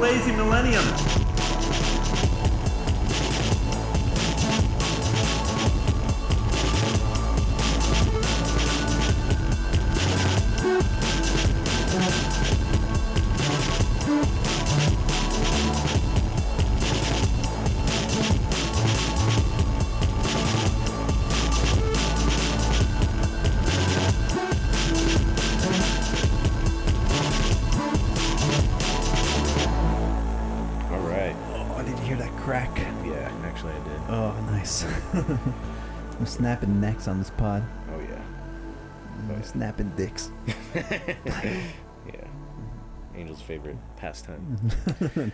Lazy millennium. Necks on this pod. Oh yeah. I'm snapping dicks. Yeah. Angel's favorite pastime.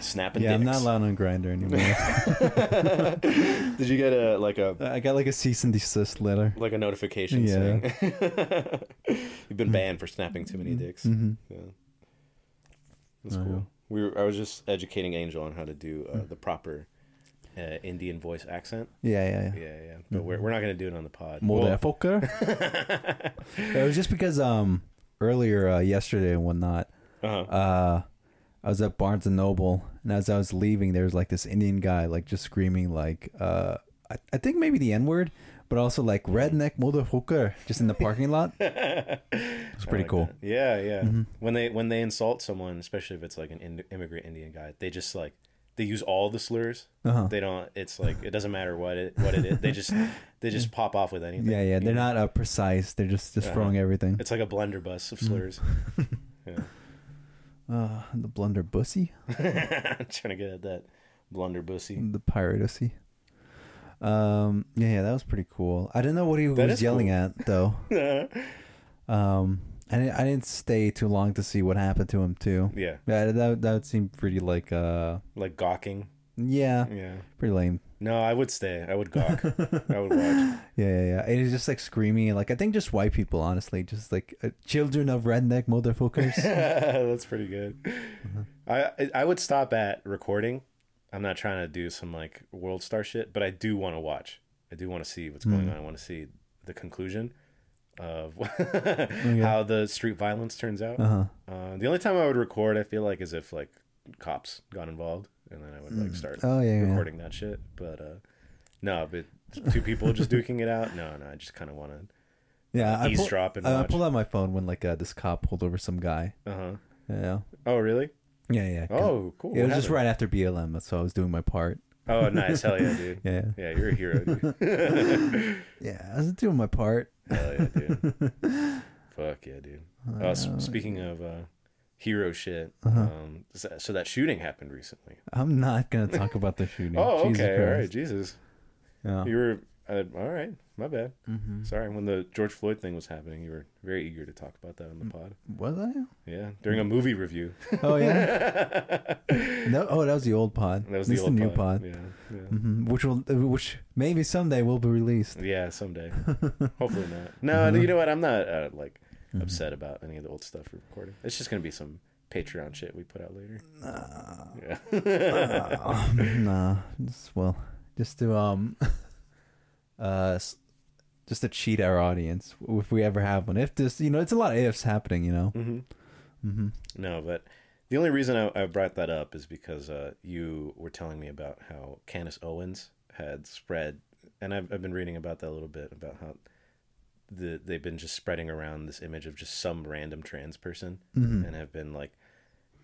Snapping dicks. yeah, I'm not allowed on Grindr anymore. Did you get a like a I got like a cease and desist letter. like a notification Yeah. saying you've been banned for snapping too many dicks? Mm-hmm. Yeah. That's Oh, cool. We were, I was just educating Angel on how to do uh, the proper uh, Indian voice accent. Yeah, yeah, yeah. Yeah, yeah. But we're, we're not gonna do it on the pod. Motherfucker. it was just because um earlier uh, yesterday and whatnot, uh-huh. uh, I was at Barnes and Noble, and as I was leaving, there was like this Indian guy like just screaming like uh I, I think maybe the N word, but also like redneck motherfucker just in the parking lot. It's pretty I like cool. that. Yeah, yeah. When they when they insult someone, especially if it's like an immigrant Indian guy, they just like they use all the slurs. Uh-huh. They don't. It's like it doesn't matter what it what it is. They just they just pop off with anything. Yeah, yeah, they're know? not uh, precise. They're just just Uh-huh. throwing everything. It's like a blunderbuss of slurs. yeah. Uh, the blunderbussy, trying to get at that blunderbussy. the piracy. Um, yeah, yeah, that was pretty cool. I didn't know what he That was yelling cool. at though. Um, I didn't, I didn't stay too long to see what happened to him too. yeah, Yeah, that that would seem pretty like uh, like gawking. yeah, Yeah. pretty lame. No, I would stay. I would gawk. I would watch. Yeah, yeah, yeah. It is just like screaming, like I think just white people, honestly, just like uh, children of redneck motherfuckers. That's pretty good. Mm-hmm. I I would stop at recording. I'm not trying to do some like world star shit, but I do want to watch. I do want to see what's Mm. going on. I want to see the conclusion of how the street violence turns out. Uh-huh. Uh, the only time I would record, I feel like, is if like cops got involved, and then I would like start Oh yeah, yeah. recording that shit. But uh, no, but two people just duking it out. No, no, I just kind of want to. Yeah, I pull- eavesdrop and I pulled out my phone when like uh, this cop pulled over some guy. Uh huh. Yeah, Oh really? yeah, yeah. Oh cool. it was just right after BLM, so I was doing my part. Oh nice. Hell yeah, dude. Yeah, Yeah, you're a hero, dude. yeah, I was doing my part. Hell yeah, dude. Fuck yeah, dude. Uh, s- speaking of uh, hero shit, Uh-huh. um, so so that shooting happened recently. I'm not gonna talk about the shooting. Oh, Jesus okay, all right. Jesus. Yeah. You were uh, all right. My bad. Mm-hmm. Sorry. When the George Floyd thing was happening, you were very eager to talk about that on the pod. Was I? Yeah, during a movie review. Oh yeah. no. Oh, that was the old pod. That was the old new pod. pod. Yeah, yeah. hmm Which will, which maybe someday will be released. Yeah, someday. Hopefully not. No, Uh-huh. you know what? I'm not uh, like Mm-hmm. upset about any of the old stuff we're recording. It's just gonna be some Patreon shit we put out later. Yeah. Uh, nah. Just, well, just to um, uh, just to cheat our audience if we ever have one. If this, you know, it's a lot of ifs happening. You know. Mm-hmm. Mm-hmm. No, but the only reason I, I brought that up is because uh, you were telling me about how Candace Owens had spread, and I've, I've been reading about that a little bit about how the they've been just spreading around this image of just some random trans person, Mm-hmm. and have been like,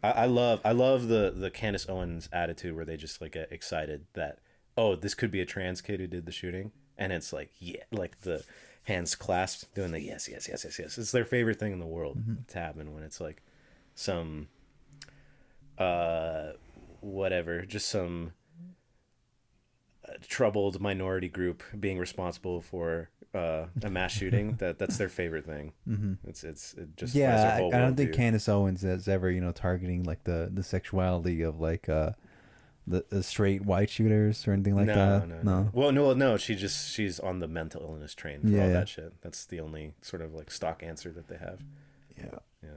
I, I love I love the the Candace Owens attitude where they just like get excited that oh this could be a trans kid who did the shooting, and it's like yeah like the hands clasped doing the yes yes yes yes yes it's their favorite thing in the world to happen when it's like some uh whatever just some uh, troubled minority group being responsible for uh a mass shooting that that's their favorite thing mm-hmm. it's it's it just Yeah, I, I don't think view. Candace Owens is ever, you know, targeting like the the sexuality of like uh the, the straight white shooters or anything like no, that. no, no, Well, no, no. She just she's on the mental illness train for Yeah, all yeah. that shit. That's the only sort of like stock answer that they have. Yeah. Yeah.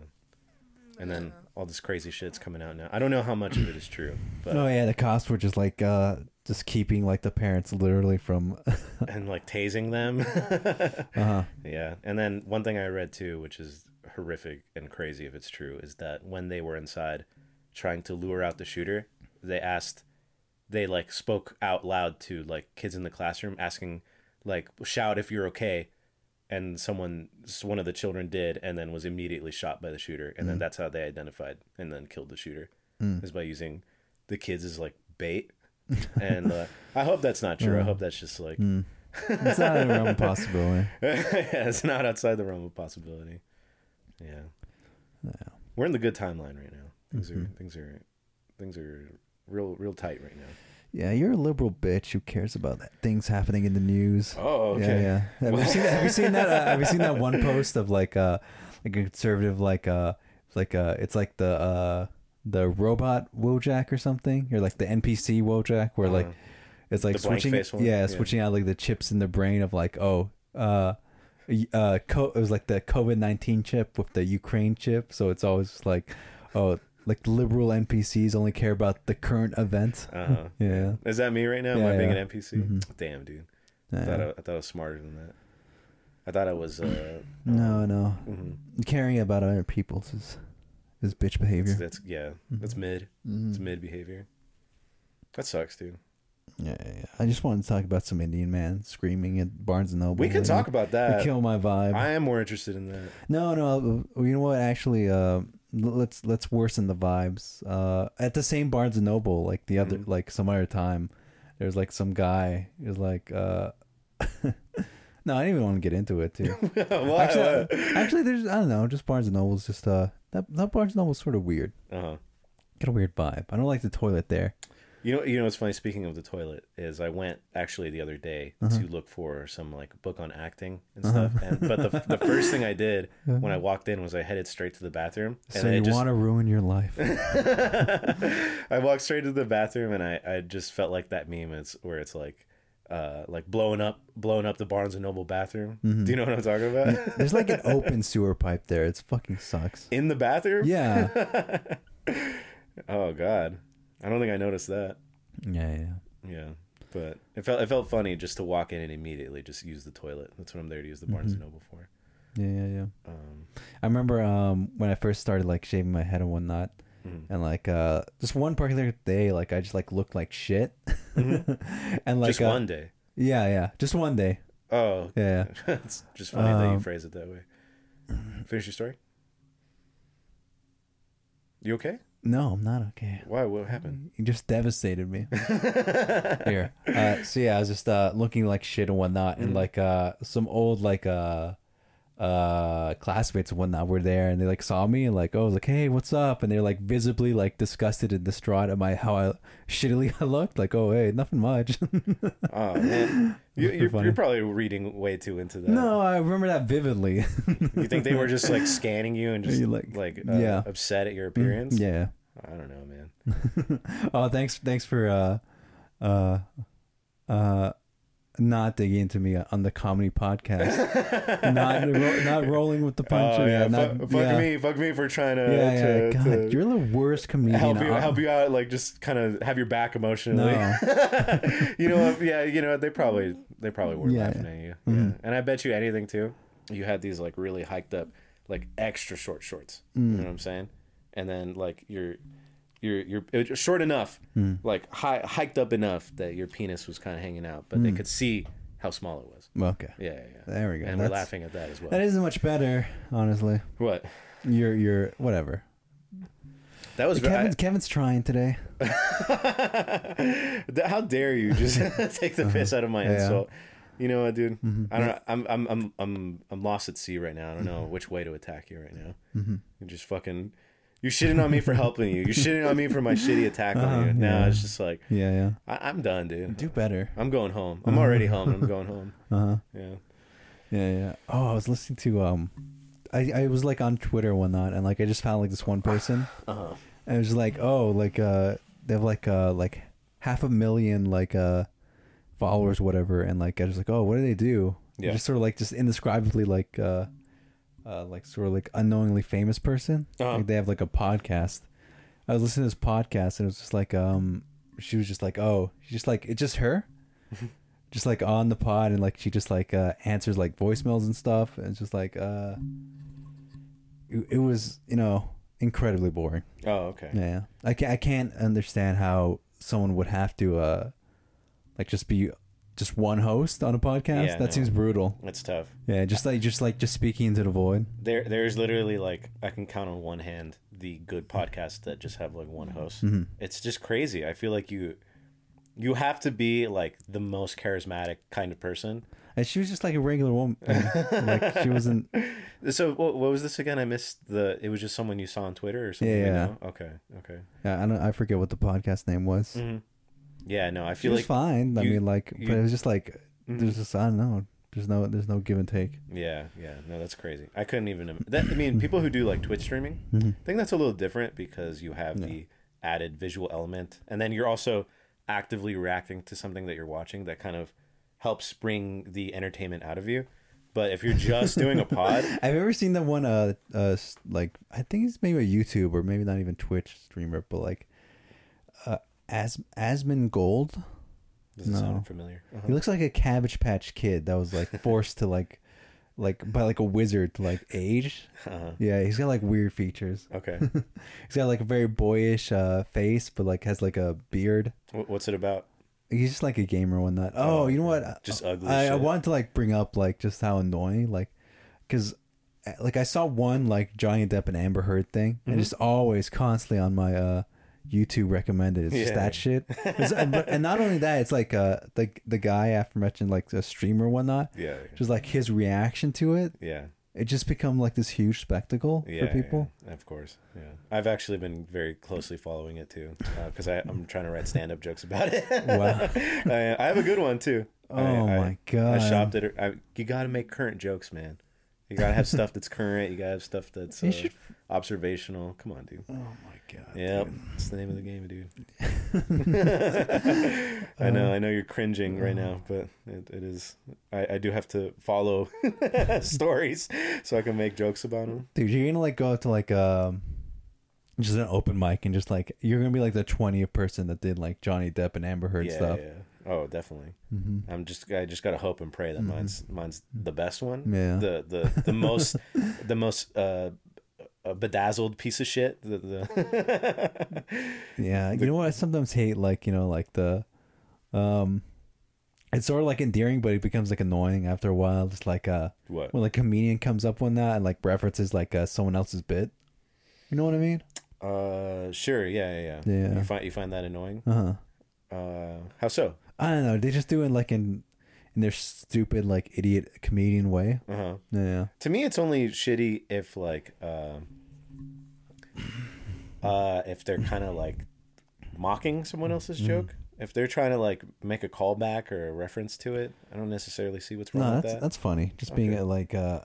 And then all this crazy shit's coming out now. I don't know how much of it is true, but Oh yeah, the cops were just like uh just keeping like the parents literally from and like tasing them. uh-huh. Yeah. And then one thing I read too, which is horrific and crazy if it's true, is that when they were inside trying to lure out the shooter, they asked, they like spoke out loud to like kids in the classroom, asking, like, shout if you're okay, and someone, one of the children did, and then was immediately shot by the shooter, and then mm. that's how they identified and then killed the shooter, mm. is by using the kids as like bait. and uh, I hope that's not true. I hope that's just like mm. It's not a realm of possibility. yeah, it's not outside the realm of possibility. Yeah. Yeah. We're in the good timeline right now. Things are mm-hmm. things are things are real real tight right now. Yeah, you're a liberal bitch who cares about that, things happening in the news. Oh, Yeah, yeah. Have you seen that? Have you seen that? Uh, have you seen that one post of like uh like a conservative like uh like uh it's like the uh the robot Wojak or something or like the NPC Wojak where like Uh-huh. it's like The switching yeah, Yeah. switching out like the chips in the brain of like oh uh uh co- it was like the COVID nineteen chip with the Ukraine chip, so it's always like oh like liberal NPCs only care about the current event. Uh-huh. Yeah. Is that me right now? Am Yeah, I being yeah. an NPC? Mhm. Damn, dude. I thought I, I thought I was smarter than that. I thought I was uh No, no. mhm. Caring about other people's is is bitch behavior. That's, that's yeah. That's mid. It's Mhm. mid behavior. That sucks, dude. Yeah, yeah, yeah. I just wanted to talk about some Indian man screaming at Barnes and Noble. We can talk about that. kill my vibe. I am more interested in that. no, no. uh, You know what? Actually, uh, let's let's worsen the vibes. Uh, at the same Barnes and Noble, like the other, Mhm. like some other time, there's like some guy is like, uh, no, I didn't even want to get into it too. Why? Actually, actually, there's I don't know. Just Barnes and Noble's just uh that that Barnes and Noble's sort of weird. uh-huh. Got a weird vibe. I don't like the toilet there. You know, you know what's funny? Speaking of the toilet, is I went actually the other day Uh-huh. to look for some like book on acting and stuff. And but the the first thing I did when I walked in was I headed straight to the bathroom. And So you just, want to ruin your life? I walked straight to the bathroom and I I just felt like that meme is where it's like. Uh, like blowing up, blowing up the Barnes and Noble bathroom. Mm-hmm. Do you know what I'm talking about? There's like an open sewer pipe there. It's fucking sucks. In the bathroom? Yeah. Oh God, I don't think I noticed that. Yeah, yeah. Yeah, but it felt it felt funny just to walk in and immediately just use the toilet. That's what I'm there to use the Barnes and Noble for. Yeah, yeah, yeah. Um, I remember um when I first started like shaving my head and whatnot, mhm. and like uh just one particular day, like I just like looked like shit, and like just uh, one day. Yeah, yeah, just one day. Oh, Yeah. it's just funny that you Um, phrase it that way. Finish your story. You okay? No, I'm not okay. Why? What happened? You just devastated me. Here. Uh, so yeah, I was just uh, looking like shit and whatnot, and like uh, some old like uh, uh, classmates and whatnot were there, and they like saw me and like, oh, I was like, hey, what's up? And they're like visibly like disgusted and distraught at my how I shittily I looked. Like, oh, hey, nothing much. Oh man, you, Pretty you're, you're probably reading way too into that. no, I remember that vividly. you think they were just like scanning you and just You like like- like uh, yeah. upset at your appearance? yeah. I don't know, man. oh, thanks, thanks for uh, uh, uh, not digging into me on the comedy podcast. not ro- not rolling with the punch. Oh yeah, not, fuck, fuck yeah. me, fuck me for trying to, Yeah, yeah. to, God, to you're the worst comedian. help you help you out, like just kind of have your back emotionally. No. you know, what? yeah, you know, what? they probably they probably were Yeah, laughing yeah. at you. Mhm. Yeah, and I bet you anything too. You had these like really hiked up, like extra short shorts. You Mm. know what I'm saying? And then like you're. You're you're it was short enough, Mm. like high, hiked up enough that your penis was kind of hanging out, but they could see how small it was. Okay, Yeah, yeah, yeah. there we go. And we're laughing at that as well. That isn't much better, honestly. what? You're you're whatever. That was Kevin's Kevin's trying today. How dare you just take the piss out of my Uh-huh. Yeah. Mm-hmm. insult? You know what, dude? I don't know. I'm I'm I'm I'm I'm lost at sea right now. I don't know which way to attack you right now. Mm-hmm. Just fucking. You're shitting on me for helping you. You're shitting on me for my shitty attack on Uh-huh, you. Now yeah. it's just like Yeah, yeah. I, I'm done, dude. Do better. I'm going home. I'm already home. I'm going home. Uh huh. Yeah. Yeah, yeah. Oh, I was listening to um, I I was like on Twitter and whatnot, and like I just found like this one person, Uh huh. and it was like, oh, like uh, they have like uh like half a million like uh followers, whatever, and like I was like, oh, what do they do? Yeah. Just sort of like just indescribably like uh, uh like sort of like unknowingly famous person. Uh-huh. Like they have like a podcast. I was listening to this podcast, and it was just like um, she was just like, oh, she's just like it's just her. just like on the pod and like she just like uh answers like voicemails and stuff and it's just like uh it, it was you know incredibly boring. Oh, okay. Yeah, I can't. I can't understand how someone would have to, uh, like, just be just one host on a podcast. Yeah, that no. seems brutal. It's tough. Yeah, just like just like just speaking into the void. There, there's literally like I can count on one hand the good podcasts that just have like one host. Mhm. It's just crazy. I feel like you, you have to be like the most charismatic kind of person. And she was just like a regular woman. like she wasn't. So what, what was this again? I missed the. It was just someone you saw on Twitter or something. Yeah, yeah. Okay. Okay. Yeah, I don't. I forget what the podcast name was. hmm Yeah. No, I She feel was like. fine. I you- mean, like, you- but it was just like Mhm. there's just I don't know. There's no there's no give and take. Yeah. Yeah. No, that's crazy. I couldn't even. im- That I mean, people who do like Twitch streaming, Mhm. I think that's a little different because you have the added visual element, and then you're also actively reacting to something that you're watching that kind of helps bring the entertainment out of you. But if you're just doing a pod, I've ever seen that one. Uh, uh, s- like I think it's maybe a YouTube or maybe not even Twitch streamer, but like, As Asmongold. doesn't No. sound familiar. Uh-huh. He looks like a Cabbage Patch Kid that was like forced to like, like by like a wizard to like age. Uh-huh. Yeah, he's got like weird features. Okay, He's got like a very boyish uh, face, but like has like a beard. What's it about? He's just like a gamer one that. Oh, Oh, you know what? Just ugly I, I wanted to like bring up like just how annoying like, because like I saw one like Johnny Depp and Amber Heard thing, and Mhm. just always constantly on my uh YouTube recommended. It's just Yeah. that shit. It's- and, but- and not only that, it's like uh the the guy after mentioned like a streamer and whatnot. Yeah, Just like his reaction to it, yeah, it just become like this huge spectacle yeah. for people. yeah, of course. Yeah, I've actually been very closely following it too, because I I'm trying to write stand-up jokes about it. Wow. I, I have a good one too. Oh I, my god! I shopped it. I, you got to make current jokes, man. You gotta have stuff that's current. You gotta have stuff that's You uh, should- observational. Come on, dude. Oh my god! Yep, dude. it's the name of the game, dude. I know, I know you're cringing right now, but it, it is. I, I do have to follow stories so I can make jokes about them. Dude, you're gonna like go to like um just an open mic and just like you're gonna be like the twentieth person that did like Johnny Depp and Amber Heard yeah, stuff. yeah. Oh, definitely. hmm I'm just. I just gotta hope and pray that Mhm. mine's mine's the best one. Yeah. The the the most the most uh, uh bedazzled piece of shit. The, the Yeah, you know what? I sometimes hate like you know like the, um, it's sort of like endearing, but it becomes like annoying after a while. Just like uh what? when like a comedian comes up on that and like references like uh, someone else's bit. You know what I mean? Uh, sure. Yeah, yeah, yeah. Yeah. You find you find that annoying? Uh huh. Uh, how so? I don't know. They just do it like in in their stupid like idiot comedian way. Uh huh. Yeah. To me, it's only shitty if like, um, uh, if they're kind of like mocking someone else's Mm-hmm. joke. If they're trying to like make a callback or a reference to it, I don't necessarily see what's wrong No, with that's that. that's funny. Just being Okay. uh, like uh,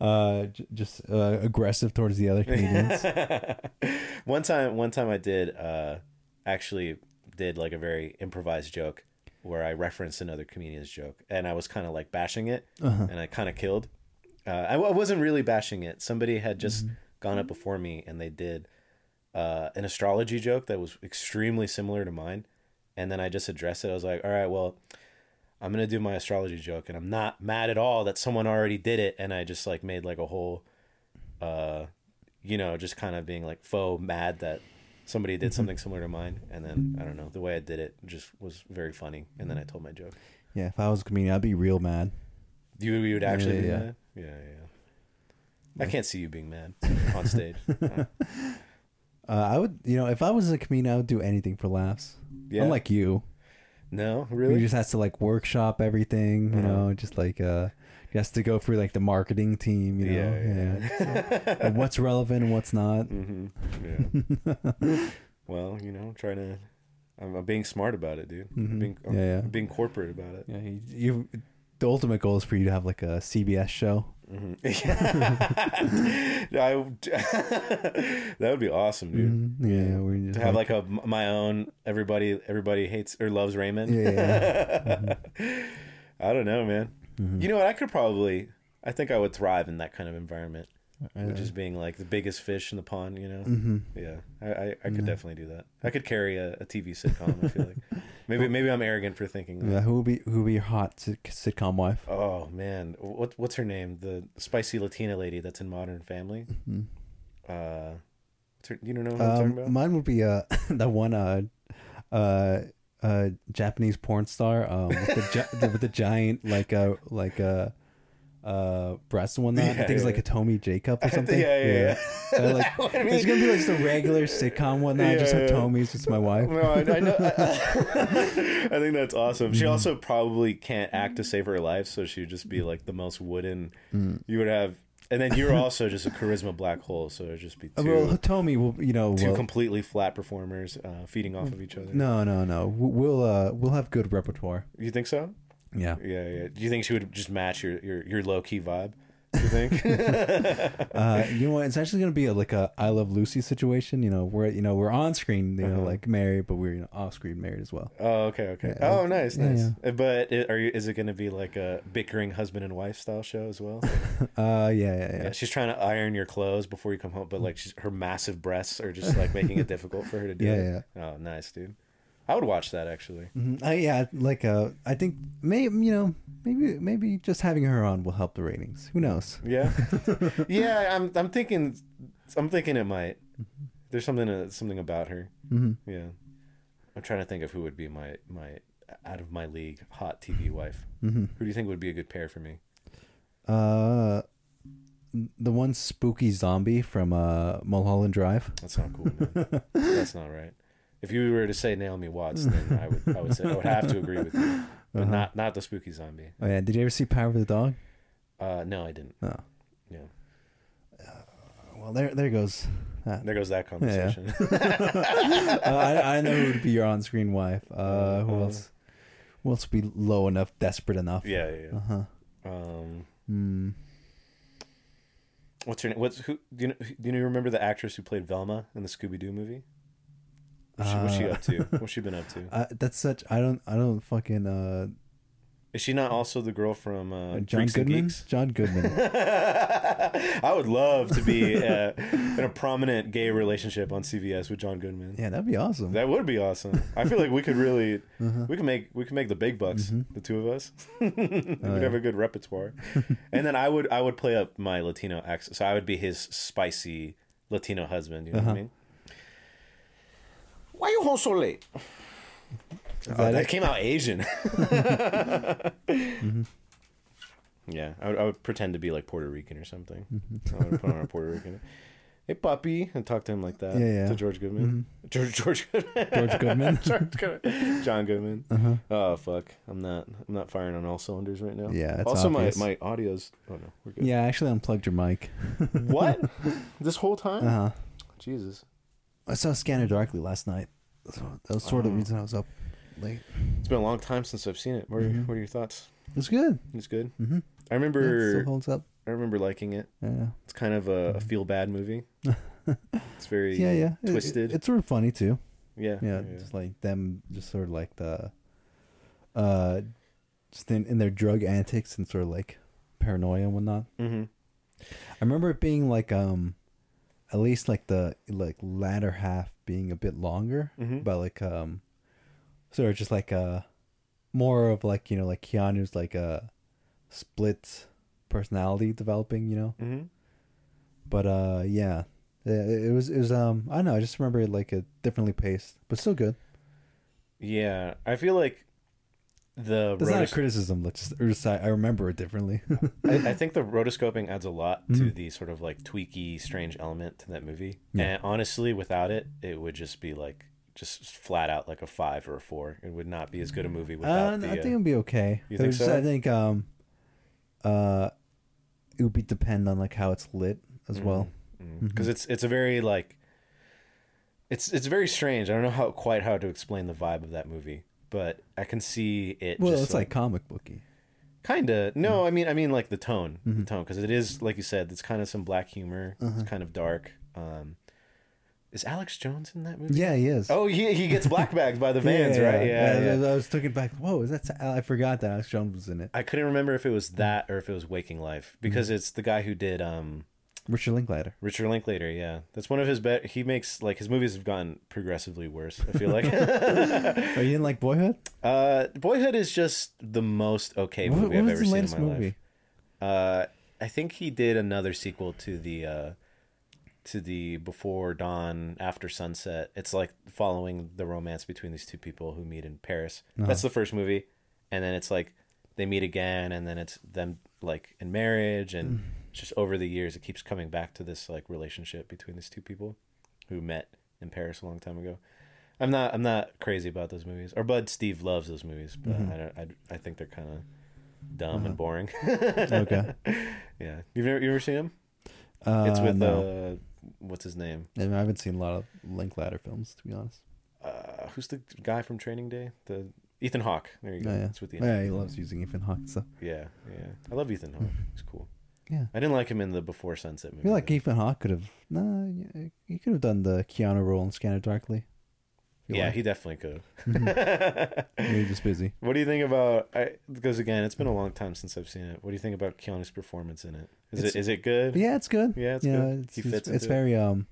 uh, j- just uh, aggressive towards the other comedians. one time, one time I did uh, actually did like a very improvised joke where I referenced another comedian's joke, and I was kind of like bashing it, Uh-huh. and I kind of killed. Uh, I, I wasn't really bashing it. Somebody had just Mm-hmm. gone up before me, and they did uh, an astrology joke that was extremely similar to mine, and then I just addressed it. I was like, "All right, well." I'm gonna do my astrology joke, and I'm not mad at all that someone already did it, and I just like made like a whole, uh, you know, just kind of being like faux mad that somebody did something similar to mine, and then I don't know the way I did it just was very funny, and then I told my joke. Yeah, if I was a comedian, I'd be real mad. You you would actually Yeah, be yeah. mad? Yeah, yeah. I can't see you being mad on stage. Uh, I would, you know, if I was a comedian, I would do anything for laughs. yeah. Unlike you, no, really. really. just has to like workshop everything. You Uh-huh. know, just like uh, he has to go through like the marketing team. You know, yeah, yeah. And what's relevant and what's not. hmm Yeah. well, you know, trying to. I'm, I'm being smart about it, dude. I'm Mhm. being, I'm Yeah, yeah. being corporate about it. Yeah, you, you. The ultimate goal is for you to have like a CBS show. hmm I, that would be awesome, dude. Mhm. Yeah, we To just have like a my own everybody everybody hates or loves Raymond. Yeah. I don't know, man. Mhm. You know what? I could probably. I think I would thrive in that kind of environment, Uh, which is being like the biggest fish in the pond. You know. mhm. Yeah, I I, I could definitely do that. I could carry a, a TV sitcom. I feel like maybe maybe I'm arrogant for thinking that. Yeah, who would be who would be your hot sitcom wife? Oh man, what what's her name? The spicy Latina lady that's in Modern Family. Mhm. Uh, you don't know what I'm talking Um, about? mine would be uh that one uh uh uh Japanese porn star um with the, gi- the with the giant like uh like uh uh breast and whatnot. I Yeah, think it's yeah. like a Tommy Jacob or something. Yeah, yeah, yeah. Like, would be- it's gonna be like just a regular sitcom whatnot. Yeah, just have yeah. Tommy's, just my wife. No, I, I know. I think that's awesome. Mm-hmm. She also probably can't act to save her life, so she would just be like the most wooden. Mm. You would have, and then you're also just a charisma black hole, so it'd just be Uh, two, Well, Tommy will, you know, two will- completely flat performers uh, feeding off of each other. no, no, no. We- We'll uh, we'll have good repertoire. You think so? Yeah. Yeah, yeah. Do you think she would just match your your, your low key vibe? You think? Uh, you know what? It's actually gonna be a, like a I Love Lucy situation. You know, we're you know we're on screen, you know, Uh-huh. like married, but we're you know off screen married as well. oh, okay, okay. Yeah, oh, nice, yeah, nice. Uh, But it, are you? Is it going to be like a bickering husband and wife style show as well? Uh, yeah, yeah, yeah. Yeah, she's trying to iron your clothes before you come home, but like she's, her massive breasts are just like making it difficult for her to do. Yeah, it. Oh, nice, dude. I would watch that actually. Mhm. Uh, yeah, like uh, I think maybe you know maybe maybe just having her on will help the ratings. Who knows? Yeah, yeah. I'm I'm thinking, I'm thinking it might. There's something uh, something about her. hmm Yeah, I'm trying to think of who would be my my out of my league hot TV wife. hmm Who do you think would be a good pair for me? Uh, the one spooky zombie from uh Mulholland Drive. That's not cool. That's not right. If you were to say Naomi Watts, then I would I would say I would have to agree with you, but Uh-huh. not not the spooky zombie. Oh yeah, did you ever see Power of the Dog? Uh, no, I didn't. No. Yeah. Well, there there goes. that. There goes that conversation. uh, I I know who would be your on-screen wife. Uh, who Uh, else? Who else would be low enough, desperate enough? yeah, yeah. yeah. Uh huh. Um, Hmm. what's her name? What's who? Do you know, do you remember the actress who played Velma in the Scooby Doo movie? What's she, what's she Uh, up to? What's she been up to? Uh, that's such. I don't. I don't fucking. Uh, Is she not also the girl from uh, John Freaks and Goodman. Geeks? John Goodman. I would love to be uh, in a prominent gay relationship on CBS with John Goodman. yeah, that'd be awesome. That would be awesome. I feel like we could really, Uh-huh. we could make we could make the big bucks, Mhm. the two of us. We'd Oh, yeah. have a good repertoire, and then I would I would play up my Latino accent, so I would be his spicy Latino husband. You know what I Uh-huh. mean? Why you home so late? Is Oh, that that came out Asian. Mhm. Yeah, I would, I would pretend to be like Puerto Rican or something. Mhm. I would put on a Puerto Rican. Hey, puppy, and talk to him like that. Yeah, yeah. To George Goodman. George George Goodman. George Goodman? George Goodman. John Goodman. Uh-huh. Oh fuck! I'm not. I'm not firing on all cylinders right now. Yeah, it's also, obvious. my my audio's. Oh no, we're good. Yeah, I actually unplugged your mic. What? this whole time? Uh huh. Jesus. I saw Scanner Darkly last night. So that was sort of the reason I was up late. It's been a long time since I've seen it. What are, Mhm. what are your thoughts? It's good. It's good. Mm-hmm. I it remember. still holds up. I remember liking it. Yeah. It's kind of a, a Mhm. feel bad movie. It's very Yeah, yeah. It- twisted. it- it's sort of funny too. yeah, Yeah, just like them, just sort of like the, uh, just in, in their drug antics and sort of like paranoia and whatnot. hmm I remember it being like um, at least like the like latter half being a bit longer, hmm but like um, sort of just like uh, more of like you know like Keanu's like a split personality developing, you know. hmm But uh, yeah, it, it was it was um I don't know I just remember it like a differently paced, but still good. Yeah, I feel like the That's not a criticism. Let's just, or just I, I remember it differently. I, I think the rotoscoping adds a lot to Mhm. the sort of like tweaky, strange element to that movie. Yeah. And honestly, without it, it would just be like just flat out like a five or a four. It would not be as good a movie uh, without I think uh, it'd be okay. You think just- so? I think um, uh, it would be depend on like how it's lit as well. because Mhm. it's it's a very like it's it's very strange. I don't know how quite how to explain the vibe of that movie, but I can see it. Well, it's like, comic booky. kind of no. I mean, I mean like the tone, the Mhm. tone, because it is like you said, it's kind of some black humor. Uh-huh. It's kind of dark. Um, is Alex Jones in that movie? Yeah, he is. Oh, he he gets black bagged by the vans, right? Yeah, I- yeah. I, was looking back. Whoa, is that? I forgot that Alex Jones was in it. I couldn't remember if it was that or if it was Waking Life because it's the guy who did um Richard Linklater. Richard Linklater. Yeah, that's one of his bet. He makes like his movies have gotten progressively worse. I feel like. Oh, you didn't like Boyhood? uh, Boyhood is just the most okay What, movie what I've ever seen in my movie? life. Uh, I think he did another sequel to the uh, to the before dawn, after sunset. It's like following the romance between these two people who meet in Paris. Uh-huh. That's the first movie, and then it's like they meet again, and then it's them like in marriage, and just over the years, it keeps coming back to this like relationship between these two people who met in Paris a long time ago. I'm not I'm not crazy about those movies. Or Bud Steve loves those movies, but Mhm. I don't I, I think they're kind of dumb Uh-huh. and boring. Okay. yeah. You've never you ever seen them? Uh, It's with no. uh what's his name? I, mean, I haven't seen a lot of Linklater films, to be honest. Uh who's the guy from Training Day? The Ethan Hawke. There you go. Oh, yeah. It's with the Yeah, he loves using Ethan Hawke So. Yeah, yeah. I love Ethan Hawke. He's cool. Yeah. I didn't like him in the Before Sunset movie. I feel like. Ethan Hawke could have. Nah, he could have done the Keanu role in Scanner Darkly. Yeah, like. he definitely could. Mhm. Maybe just busy. What do you think about? I, because again, it's been a long time since I've seen it. What do you think about Keanu's performance in it? Is It's- it is it good? Yeah, it's good. Yeah, it's yeah, good. It's, He fits it's into it. very um,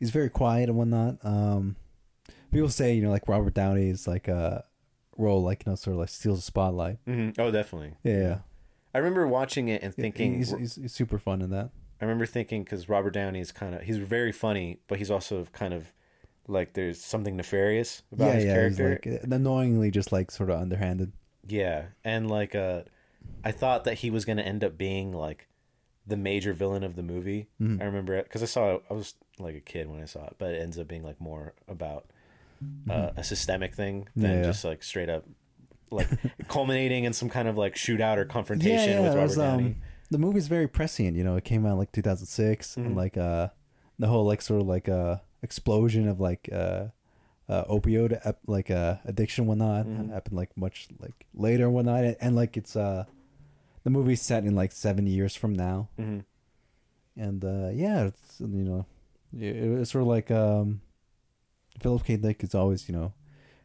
he's very quiet and whatnot. Um, people say you know like Robert Downey's like uh role like you know sort of like steals the spotlight. hmm Oh, definitely. Yeah, yeah. I remember watching it and thinking. he's, he's, he's super fun in that. I remember thinking because Robert Downey is kind of he's very funny, but he's also kind of like there's something nefarious about yeah, his yeah. character. He's like uh, annoyingly just like sort of underhanded. Yeah, and like uh, I thought that he was gonna end up being like the major villain of the movie. Mhm. I remember it because I saw it. I was like a kid when I saw it, but it ends up being like more about uh, a systemic thing than Mm-hmm. Yeah. just like straight up like culminating in some kind of like shootout or confrontation yeah, yeah. with it Robert was, Downey. um, the movie's very prescient. You know, it came out like 2006, Mhm. and like uh, the whole like sort of like uh explosion of like uh, uh opioid ep- like uh addiction whatnot Mhm. happened like much like later and whatnot, and, and like it's uh the movie's set in like seven years from now, hmm and uh yeah, it's you know, it, it's sort of like um, Philip K. Dick is always you know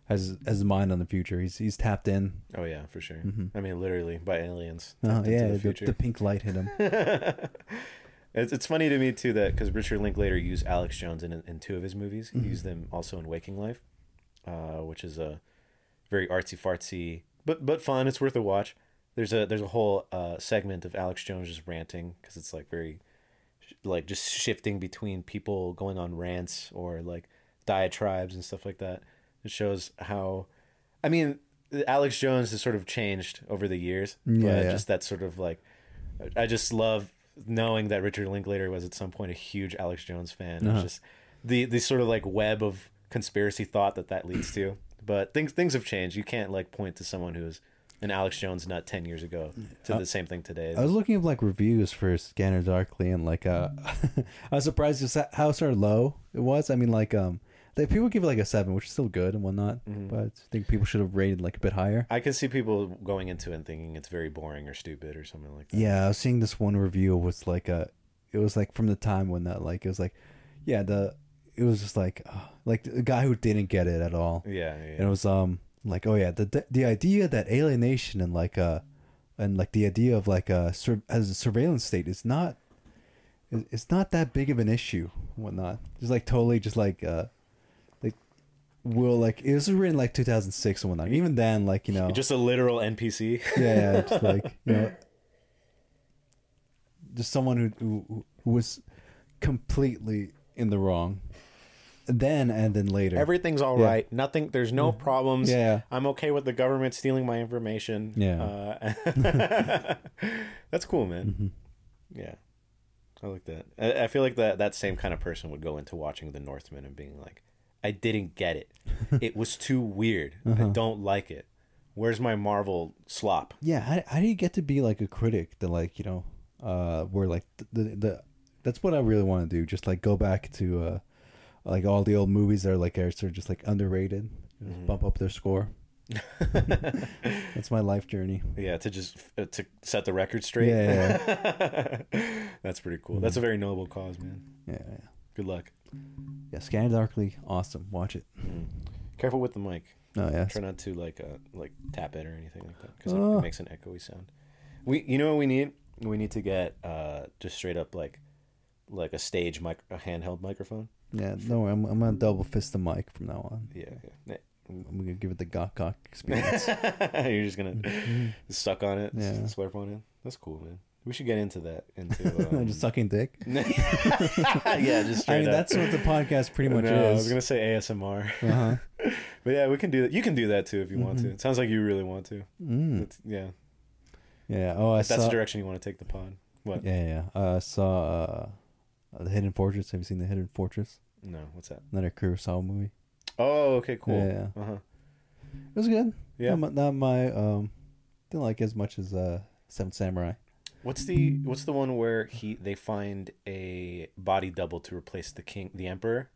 has has his mind on the future. He's he's tapped in. Oh yeah, for sure. Mhm. I mean, literally by aliens. Oh, yeah, the the, the pink light hit him. it's it's funny to me too that because Richard Linklater used Alex Jones in in two of his movies. He Mhm. used them also in Waking Life, uh, which is a very artsy fartsy but but fun. It's worth a watch. There's a there's a whole uh, segment of Alex Jones just ranting because it's like very like just shifting between people going on rants or like diatribes and stuff like that. It shows how, I mean, Alex Jones has sort of changed over the years, Yeah, but yeah. just that sort of like, I just love knowing that Richard Linklater was at some point a huge Alex Jones fan. Uh-huh. It's just the the sort of like web of conspiracy thought that that leads to. But things things have changed. You can't like point to someone who's an Alex Jones nut ten years ago to Uh, the same thing today. I was looking up like reviews for Scanner Darkly, and like uh, I was surprised just how sort of low it was. I mean, like um, like people give it like a seven, which is still good and whatnot, Mhm. but I think people should have rated like a bit higher. I can see people going into it and thinking it's very boring or stupid or something like that. Yeah, I was seeing this one review was like a, it was like from the time when that like it was like, yeah, the it was just like uh, like the guy who didn't get it at all. Yeah, yeah. And it was um like oh yeah the the, idea that alienation and like uh and like the idea of like a sur- as a surveillance state is not it's not that big of an issue whatnot just like totally just like uh like will like it was written like 2006 and whatnot even then like you know Just a literal NPC. yeah, yeah just like you know just someone who who, who was completely in the wrong then and then later Everything's all Yeah. right. Nothing. There's no problems. yeah I'm okay with the government stealing my information. Yeah. Uh, that's cool, man. Mhm. Yeah. I like that. I, I feel like that that same kind of person would go into watching The Northman and being like, I didn't get it. It was too weird. I Uh-huh. don't like it. Where's my Marvel slop? Yeah, how, how do you get to be like a critic that like you know, uh, where like the, the the that's what I really want to do. Just like go back to uh, like all the old movies that are like are sort of just like underrated, Mhm. bump up their score. That's my life journey. Yeah, to just uh, to set the record straight. Yeah, That's pretty cool. That's a very noble cause, man. Yeah, yeah, Good luck. yeah. Scan Darkly, awesome. Watch it. Mm. Careful with the mic. Oh yeah, Try not to like uh like tap it or anything like that because Oh. it, makes an echoey sound. We you know what we need? We need to get uh just straight up like like a stage mic a handheld microphone. yeah. No, worry, I'm I'm gonna double fist the mic from now on. Yeah. yeah. I'm gonna give it the gawk gawk experience. You're just gonna suck on it, Yeah. slurp on it. That's cool, man. We should get into that. Into um, just sucking dick. yeah, just. I mean, up. that's what the podcast pretty much No, I was gonna say ASMR, Uh-huh. but yeah, we can do that. You can do that too if you want to. Mhm. It sounds like you really want to. Mm. Yeah, Yeah. Oh, I that's saw. the direction you want to take the pod. What? Yeah, yeah. Uh, I saw uh, the Hidden Fortress. Have you seen the Hidden Fortress? No, what's that? Another Kurosawa movie. Oh, okay, cool. Yeah. Uh huh. It was good. Yeah. Not, my- not my um, didn't like it as much as uh, Seven Samurai. What's the What's the one where he they find a body double to replace the king, the emperor?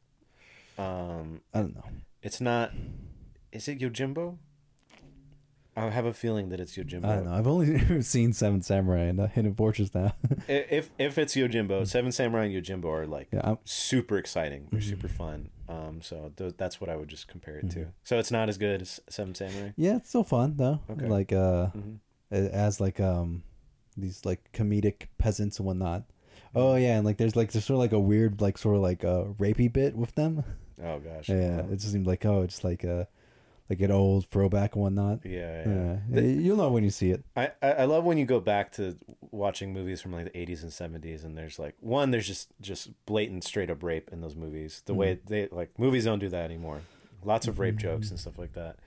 Um, I don't know. it's not. Is it Yojimbo? I have a feeling that it's Yojimbo. I don't know. I've only seen Seven Samurai and uh, Hidden Fortress now. If if it's Yojimbo, Seven Samurai and Yojimbo are like yeah, super exciting. They're Mhm. super fun. Um, so th- that's what I would just compare it to. Mhm. So it's not as good as Seven Samurai. yeah, it's still fun though. Okay. Like uh, hmm it has like um, these like comedic peasants and whatnot. Mm-hmm. Oh yeah, and like there's like there's sort of like a weird like sort of like a rapey bit with them. Oh gosh. Yeah, it just seemed like oh, it's like a like an old throwback and whatnot. Yeah. yeah. Yeah, The- you'll know when you see it. I, I love when you go back to watching movies from like the 80s and 70s and there's like one there's just just blatant straight up rape in those movies the way Mm-hmm. they like movies don't do that anymore lots of rape jokes mm-hmm. and stuff like that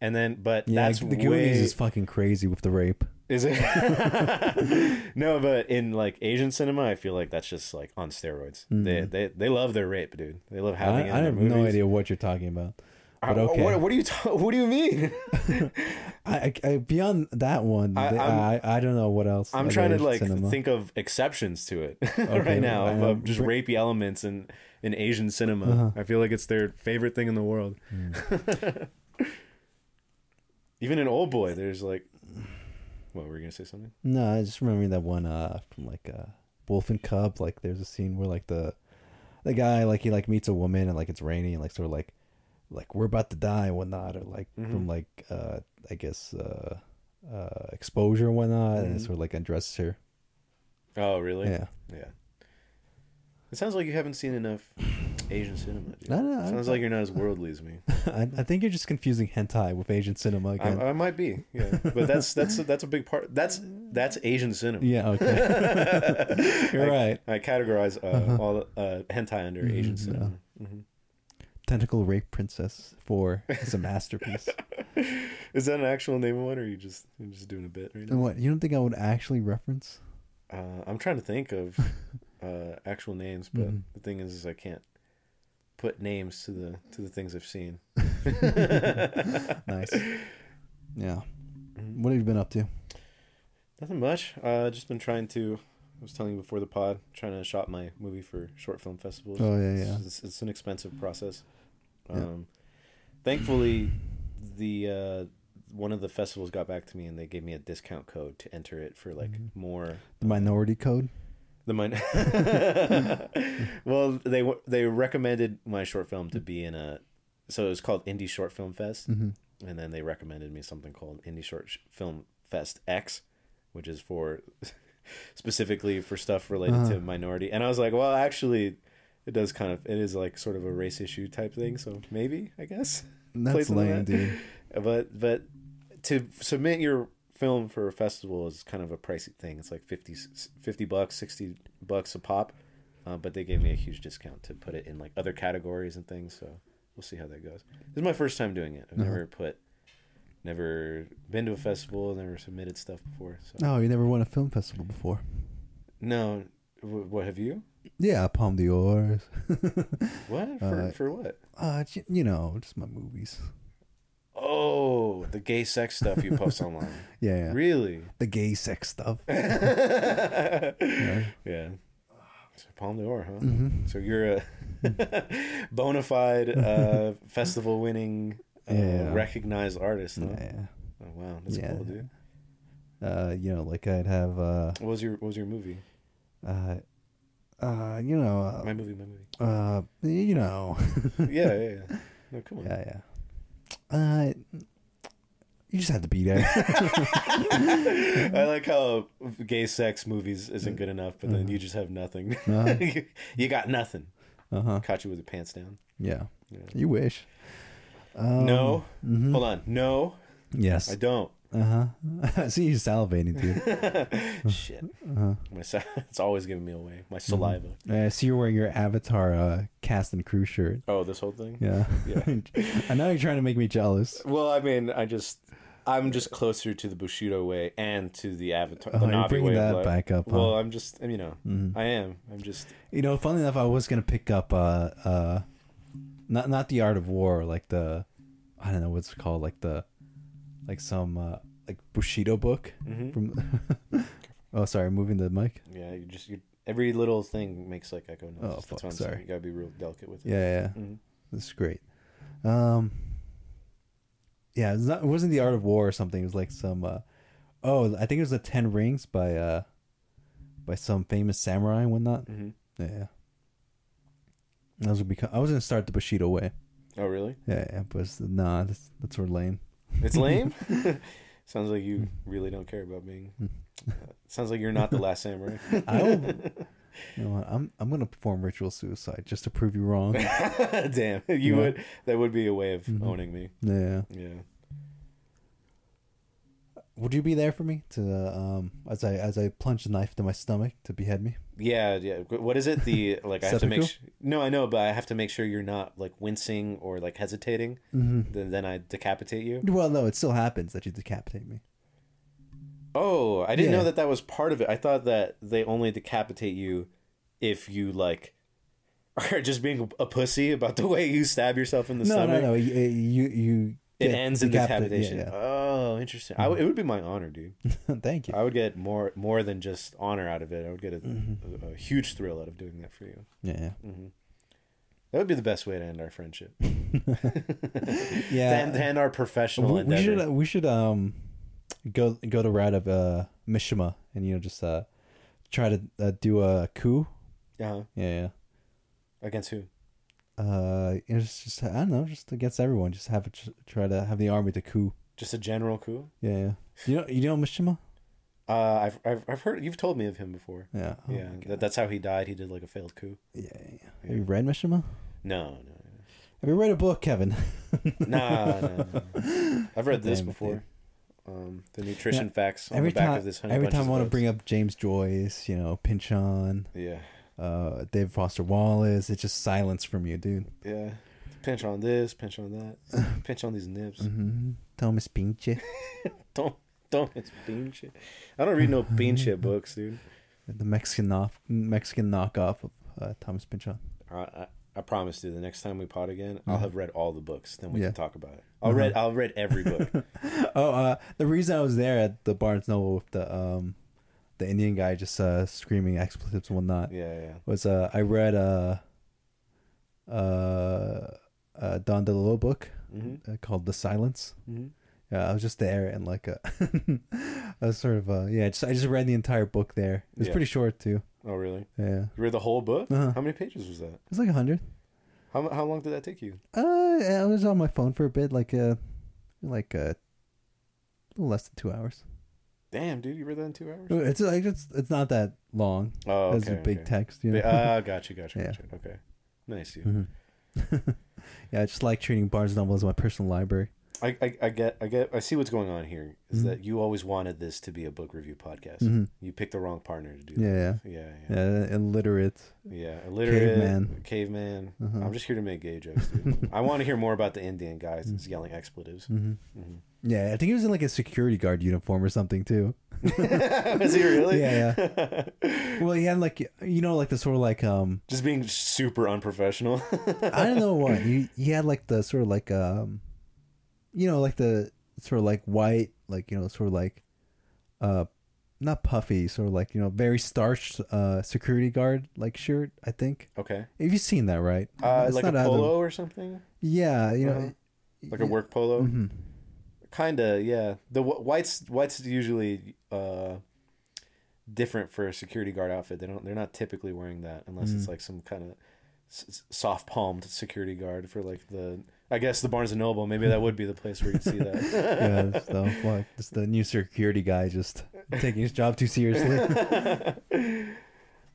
and then but Yeah, that's the way Goonies is fucking crazy with the rape. Is it no but in like Asian cinema I feel like that's just like on steroids they, Mhm. they they love their rape dude they love I, having I their have no idea what you're talking about. But okay. what, what do you ta- what do you mean I, I, I beyond that one, I- I, I, I don't know what else. I'm trying to like cinema. think of exceptions to it Okay, right now well, of just rapey elements in in Asian cinema. Uh-huh. I feel like it's their favorite thing in the world. Mm. Even in Old Boy, there's like, what were you gonna say something? No, I just remember that one uh from like uh Wolf and Cub. Like there's a scene where like the the guy like he like meets a woman and like it's raining and like sort of like like we're about to die and whatnot or like from Mhm. like uh I guess uh uh exposure and whatnot and it Mhm. sort of like undresses her. Oh, really? Yeah. Yeah. It sounds like you haven't seen enough Asian cinema. Dude. No, no, I- sounds like you're not as worldly as me. I, I think you're just confusing hentai with Asian cinema again. I, I might be, yeah, but that's that's a, that's a big part. That's that's Asian cinema. yeah, okay. you're I- right. I categorize uh, Uh-huh. all uh, hentai under Mhm, Asian cinema. hmm Tentacle Rape Princess 4 is a masterpiece. Is that an actual name of one, or are you just you're just doing a bit right now? what, you don't think I would actually reference? Uh, I'm trying to think of uh, actual names, but Mhm. the thing is, is I can't put names to the to the things I've seen. Nice. Yeah. Mhm. What have you been up to? Nothing much. Uh, just been trying to. I was telling you before the pod, trying to shop my movie for short film festivals. Oh, yeah, yeah. It's, it's an expensive process. Yeah. Um, thankfully, the uh, one of the festivals got back to me and they gave me a discount code to enter it for like Mhm. more The Minority Code? The min- well they they recommended my short film to be in a so it was called indie short film fest Mm-hmm. and then they recommended me something called indie short film fest x which is for specifically for stuff related Uh-huh. to minority and i was like well actually it does kind of it is like sort of a race issue type thing so maybe i guess That's lame, like dude. but but to submit your film for a festival is kind of a pricey thing. It's like 50, 50 bucks, sixty bucks a pop. Uh, but they gave me a huge discount to put it in like other categories and things. So we'll see how that goes. This is my first time doing it. I've Uh-huh. never put, never been to a festival, never submitted stuff before. So No, you never won a film festival before. no, w- what have you? Yeah, Palme d'Or. What for? Uh, for what? Uh, you know, just my movies. Oh, the gay sex stuff you post online. Yeah, yeah. Really? The gay sex stuff. yeah. Yeah. So Palme d'Or, huh? Mm-hmm. So you're a bona fide uh, festival winning, uh, Yeah. recognized artist. Huh? Yeah. Oh wow, that's Yeah. cool, dude. Uh, you know, like I'd have uh, What was your What was your movie? uh, uh, you know, My movie, my movie. uh, uh, you know, Yeah, yeah, yeah. No, come on. yeah, yeah. Uh, you just had to be there. I like how gay sex movies isn't good enough, but then Mhm. you just have nothing. Uh-huh. you, you got nothing. Uh huh. Caught you with your pants down. Yeah. Yeah. You wish. Um, No. mhm. Hold on. No, Yes. I don't. Uh huh. I see you salivating, dude. Shit, Uh-huh. my sa- it's always giving me away. My saliva. I see you're wearing your Avatar uh, cast and crew shirt. Oh, this whole thing. Yeah. Yeah. I know you're trying to make me jealous. Well, I mean, I just I'm just closer to the Bushido way and to the Avatar, Oh, the you're Navi bringing way that back up. Huh? Well, I'm just you know Mhm. I am. I'm just You know, funny enough, I was gonna pick up uh uh, not not the Art of War, like the, I don't know what's it called, like the, like some uh like Bushido book mhm. from. oh, sorry, moving the mic. yeah. You just you every little thing makes like echo noise. Oh, fuck, sorry. saying. You gotta be real delicate with it. Yeah, yeah, Mhm. this is great. Um. Yeah, it's not. It wasn't the Art of War or something. It was like some. uh Oh, I think it was the Ten Rings by uh, by some famous samurai and whatnot. Mhm. Yeah. yeah. I was gonna become. I was gonna start the Bushido way. Oh, really? Yeah, yeah, but it's, nah, that's that's sort of lame. It's lame. sounds like you really don't care about being. Uh, sounds like you're not the last samurai. I will, you know what? I'm I'm gonna perform ritual suicide just to prove you wrong. Damn, you Yeah. would. That would be a way of Mhm. owning me. yeah. Yeah. Would you be there for me to um as I as I plunge the knife to my stomach to behead me? Yeah, yeah. What is it? The like I have to make. Sh- no, I know, but I have to make sure you're not like wincing or like hesitating. Mm-hmm. Then then I decapitate you. Well, no, it still happens that you decapitate me. Oh, I didn't Yeah. know that that was part of it. I thought that they only decapitate you if you like are just being a pussy about the way you stab yourself in the no, stomach. no, no. You you, you It get ends in decapitated. decapitation. Yeah, Oh, interesting. I w- it would be my honor, dude. Thank you. I would get more more than just honor out of it. I would get a, Mm-hmm. a, a huge thrill out of doing that for you. Yeah, yeah. hmm That would be the best way to end our friendship. Yeah. to, end, to end our professional we, we endeavor. should we should um go go the route of uh Mishima and you know just uh try to uh, do a coup. uh-huh. Yeah, Against who? Yeah. Uh, it's just I don't know, just against everyone. Just have it, try to have the army to coup. Just a general coup? Yeah, yeah. You know, you know Mishima. Uh, I've, I've I've heard you've told me of him before. Yeah. Oh yeah, that, that's how he died. He did like a failed coup. yeah, yeah. Have you read Mishima? No, no, Have you read a book, Kevin? nah, no, no. I've read this Damn before. Um, the nutrition Yeah, facts on every the back time, of this. Honey every time I want to bring up James Joyce, you know, Pynchon, Yeah, uh, David Foster Wallace, it's just silence from you, dude. yeah. Pinch on this, pinch on that, pinch on these nibs. Mm-hmm. Thomas Pinche, Don't don't it's bean. I don't read no shit books, dude. the Mexican off, Mexican knockoff of uh, Thomas Pynchon. I, I, I promise you, the next time we pot again, I'll Mhm. have read all the books. Then we Yeah. can talk about it. I'll Uh-huh. read. I'll read every book. Oh, uh, the reason I was there at the Barnes Noble with the um, the Indian guy just uh screaming expletives and whatnot yeah, yeah. was uh I read uh uh, uh Don DeLillo book Mm-hmm. uh, called The Silence. Mm-hmm. Yeah, I was just there and like uh, I was sort of uh yeah, just I just read the entire book there. It was Yeah. pretty short too. Oh, really? Yeah, You read the whole book? Uh-huh. How many pages was that? it was like a hundred. How how long did that take you? Uh, I was on my phone for a bit, like uh, like uh, a little less than two hours. Damn, dude, you read that in two hours? It's like it's it's not that long. Oh, okay. It's a big okay. text, you know. Ah, got you, got you, Yeah. got you. Okay, nice, dude. Mhm. yeah, I just like treating Barnes Noble as my personal library. I, I, I get, I get, I see what's going on here. Is Mhm. that you always wanted this to be a book review podcast? Mhm. You picked the wrong partner to do. Yeah, that. yeah, yeah, Yeah, illiterate. yeah. Illiterate Caveman. caveman. Uh-huh. I'm just here to make gay jokes. Dude. I want to hear more about the Indian guys Mm. that's yelling expletives. hmm hmm Yeah, I think he was in like a security guard uniform or something too. Is he really? Yeah. yeah, Well, he had like you know like the sort of like um just being super unprofessional. I don't know what he he had like the sort of like um you know like the sort of like white like you know sort of like uh not puffy sort of like you know very starched uh security guard like shirt I think okay. have you seen that right Uh, It's like a not of- polo or something, yeah you know Uh-huh. like a work polo. Mhm. Kinda, yeah. The wh- whites, whites usually uh, different for a security guard outfit. They don't. They're not typically wearing that unless it's Mm. like some kind of s- soft palmed security guard for like the. I guess the Barnes and Noble. Maybe that would be the place where you'd see that. yeah so like just the new security guy just taking his job too seriously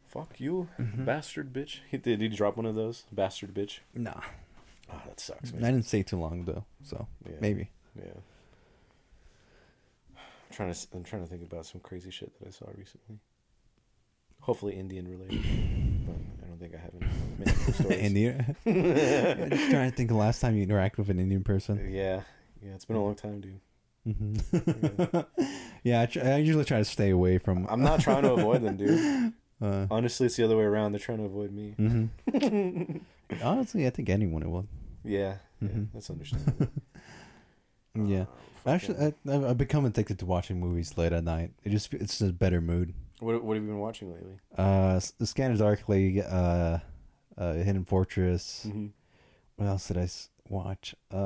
Fuck you, Mm-hmm. bastard bitch. He, did he drop one of those? Bastard bitch. nah Oh, that sucks, I man. didn't stay too long though so Yeah. maybe Yeah. trying to s- I'm trying to think about some crazy shit that I saw recently. Hopefully Indian related, but don't think I have any stories. India. I'm just trying to think of the last time you interacted with an Indian person. Yeah, yeah, it's been a long time, dude. hmm yeah, I, tr- I usually try to stay away from. I'm not trying to avoid them, dude. Uh, Honestly, it's the other way around. They're trying to avoid me. hmm Honestly, I think anyone it will. Yeah, yeah, Mhm. that's understandable. Yeah. Uh, Actually, I, I've- I've become addicted to watching movies late at night. It just it's a better mood. What what have you been watching lately? Uh, the Scanner Darkly, uh, uh, Hidden Fortress. Mm-hmm. What else did I s- watch? Uh,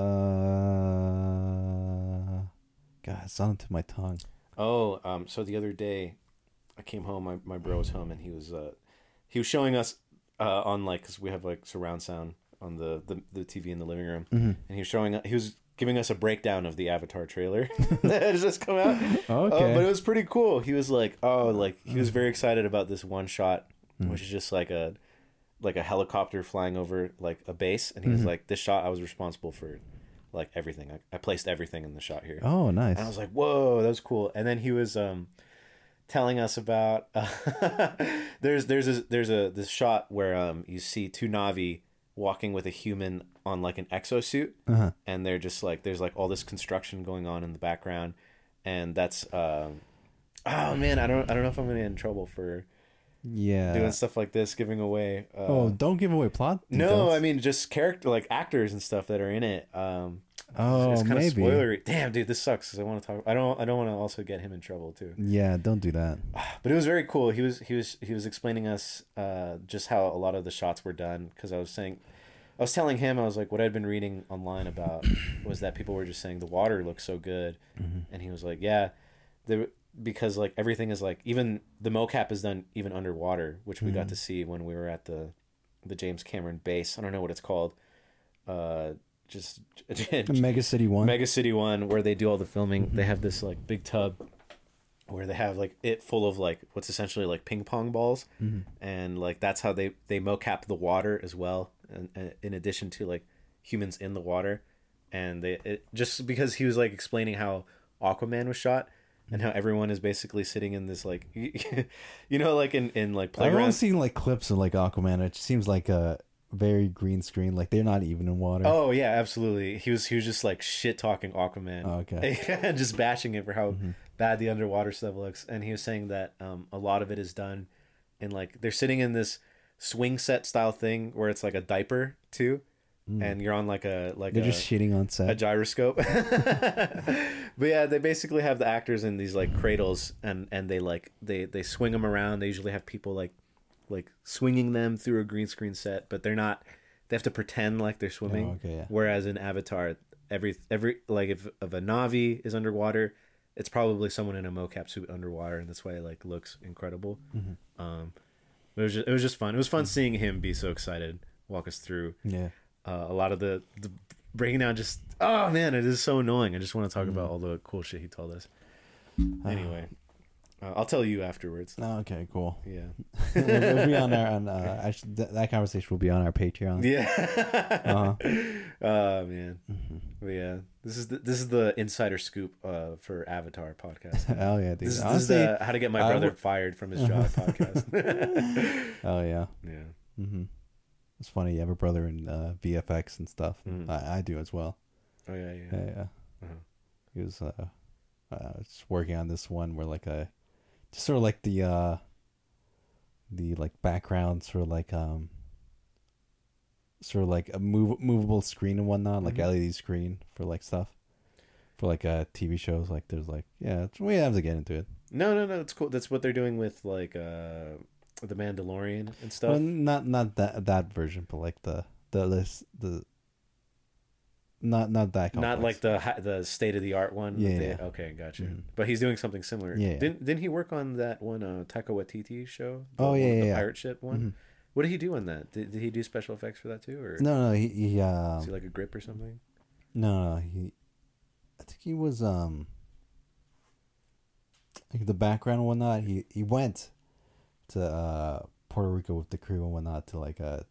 God, it's on to my tongue. Oh, um, so the other day, I came home. My my bro was home, and he was uh, he was showing us uh on like because we have like surround sound on the, the the TV in the living room, Mm-hmm. and he was showing he was giving us a breakdown of the Avatar trailer that has just come out. Okay. Uh, but it was pretty cool. He was like, oh, like he was very excited about this one shot, Mm. which is just like a like a helicopter flying over like a base, and he was Mhm. like, this shot I was responsible for like everything. I, I placed everything in the shot here. Oh, nice. And I was like, "Whoa, that was cool." And then he was um, telling us about uh, there's there's a, there's a this shot where um, you see two Navi walking with a human on like an exosuit, Uh-huh. and they're just like there's like all this construction going on in the background, and that's um, oh man, I don't I don't know if I'm gonna get in trouble for Yeah. doing stuff like this, giving away. Uh, oh, don't give away plot. no. I mean just character like actors and stuff that are in it. Um, Oh, it's kind maybe. of spoilery. Damn, dude, this sucks. 'cause I want to talk. I don't. I don't want to also get him in trouble too. Yeah, don't do that. But it was very cool. He was he was he was explaining us uh, just how a lot of the shots were done. Because I was saying, I was telling him I was like, what I'd been reading online about was that people were just saying the water looks so good, mm-hmm. and he was like, yeah, the because like everything is like even the mocap is done even underwater, which we got mm-hmm. to see when we were at the the James Cameron base. I don't know what it's called. Uh, just Mega City One. Mega City One, where they do all the filming, they mm-hmm. have this like big tub where they have like it full of like what's essentially like ping pong balls, and like that's how they they mocap the water as well, and, and in addition to like humans in the water, and they it, just because he was like explaining how Aquaman was shot. And how everyone is basically sitting in this like, you know, like in in like playground. only seen like clips of like Aquaman. It seems like a very green screen. Like they're not even in water. Oh yeah, absolutely. He was he was just like shit talking Aquaman. Oh, okay. and just bashing it for how bad the underwater stuff looks. And he was saying that um, a lot of it is done in like they're sitting in this swing set style thing where it's like a diaper too, and you're on like a like they're a, just shitting on set a gyroscope. but yeah, they basically have the actors in these like cradles, and and they like they they swing them around. They usually have people like like swinging them through a green screen set, but they're not. They have to pretend like they're swimming. Oh, okay, yeah. Whereas in Avatar, every every like if if a Navi is underwater, it's probably someone in a mocap suit underwater, and that's why it like looks incredible. Mm-hmm. Um, but it was just, it was just fun. It was fun hmm. seeing him be so excited, walk us through yeah. uh, a lot of the, the breaking down. Just oh man, it is so annoying. I just want to talk hmm. about all the cool shit he told us. Ah, anyway, uh, I'll tell you afterwards. Oh, okay, cool. Yeah, It'll be on our on uh, actually th- that conversation will be on our Patreon. yeah. Uh-huh. oh man, but yeah. This is the, this is the insider scoop uh, for Avatar podcast. Oh yeah, dude. This is, this is Honestly, the how to get my brother would- fired from his job podcast. oh yeah. yeah. hmm It's funny. You have a brother in uh, VFX and stuff. Mhm. I, I do as well. Oh yeah, yeah. Yeah, yeah. Uh-huh. He was uh, uh, just working on this one where like a, just sort of like the uh, the like background sort of like um, sort of like a move movable screen and whatnot, like Mhm. LED screen for like stuff, for like uh TV shows. Like there's like yeah, it's, we have to get into it. No, no, no. It's cool. That's what they're doing with like uh, the Mandalorian and stuff. Well, not not that that version, but like the the the, the not not that Not like the the state of the art one. Yeah, yeah. Okay, gotcha. Mhm. But he's doing something similar. Yeah. Didn't Didn't he work on that one uh, Taika Waititi show? The Oh, one yeah, with yeah, the yeah. pirate ship one. Mhm. What did he do on that? Did, did he do special effects for that too, or No, no, he he is um he like a grip or something? no, no he I think he was um like the background and whatnot. He he went to uh Puerto Rico with the crew and whatnot to like uh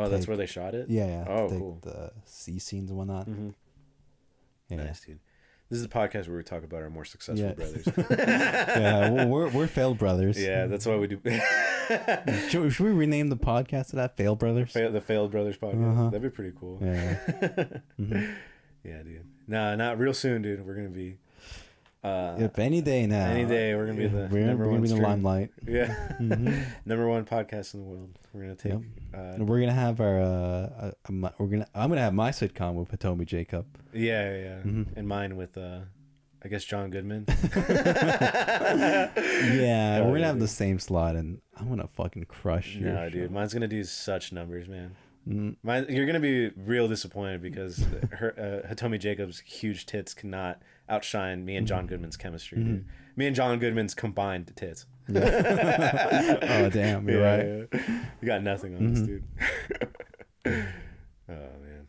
Oh, that's Take- where they shot it. yeah yeah Oh, cool. the sea scenes and whatnot. Mm-hmm. Yeah. Nice, dude. This is the podcast where we talk about our more successful Yeah. brothers. yeah, well, we're we're failed brothers. yeah, that's why we do Should, should we rename the podcast to that? Failed brothers. Fail- the Failed Brothers podcast. Uh-huh. That'd be pretty cool. Yeah. Mhm. Yeah, dude. Nah, not real soon, dude. We're gonna be. Uh, If any day now. Any day, we're gonna be the we're, number we're one gonna be the limelight. Yeah, Mhm. number one podcast in the world. We're gonna take. Yep. Uh, we're gonna have our. Uh, uh, we're gonna. I'm gonna have my sitcom with Hitomi Jacob. yeah, yeah. Mhm. and mine with, uh, I guess John Goodman. Yeah, Hell we're gonna have the same slot, and I'm gonna fucking crush your no, dude, mine's gonna do such numbers, man. Mm, Mine, you're gonna be real disappointed because her, uh, Hitomi Jacobs' huge tits cannot outshine me and John Goodman's chemistry. Mm-hmm. Dude. Me and John Goodman's combined tits. oh damn, you're Yeah, right. Mm-hmm. yeah. You got nothing on this dude. oh man.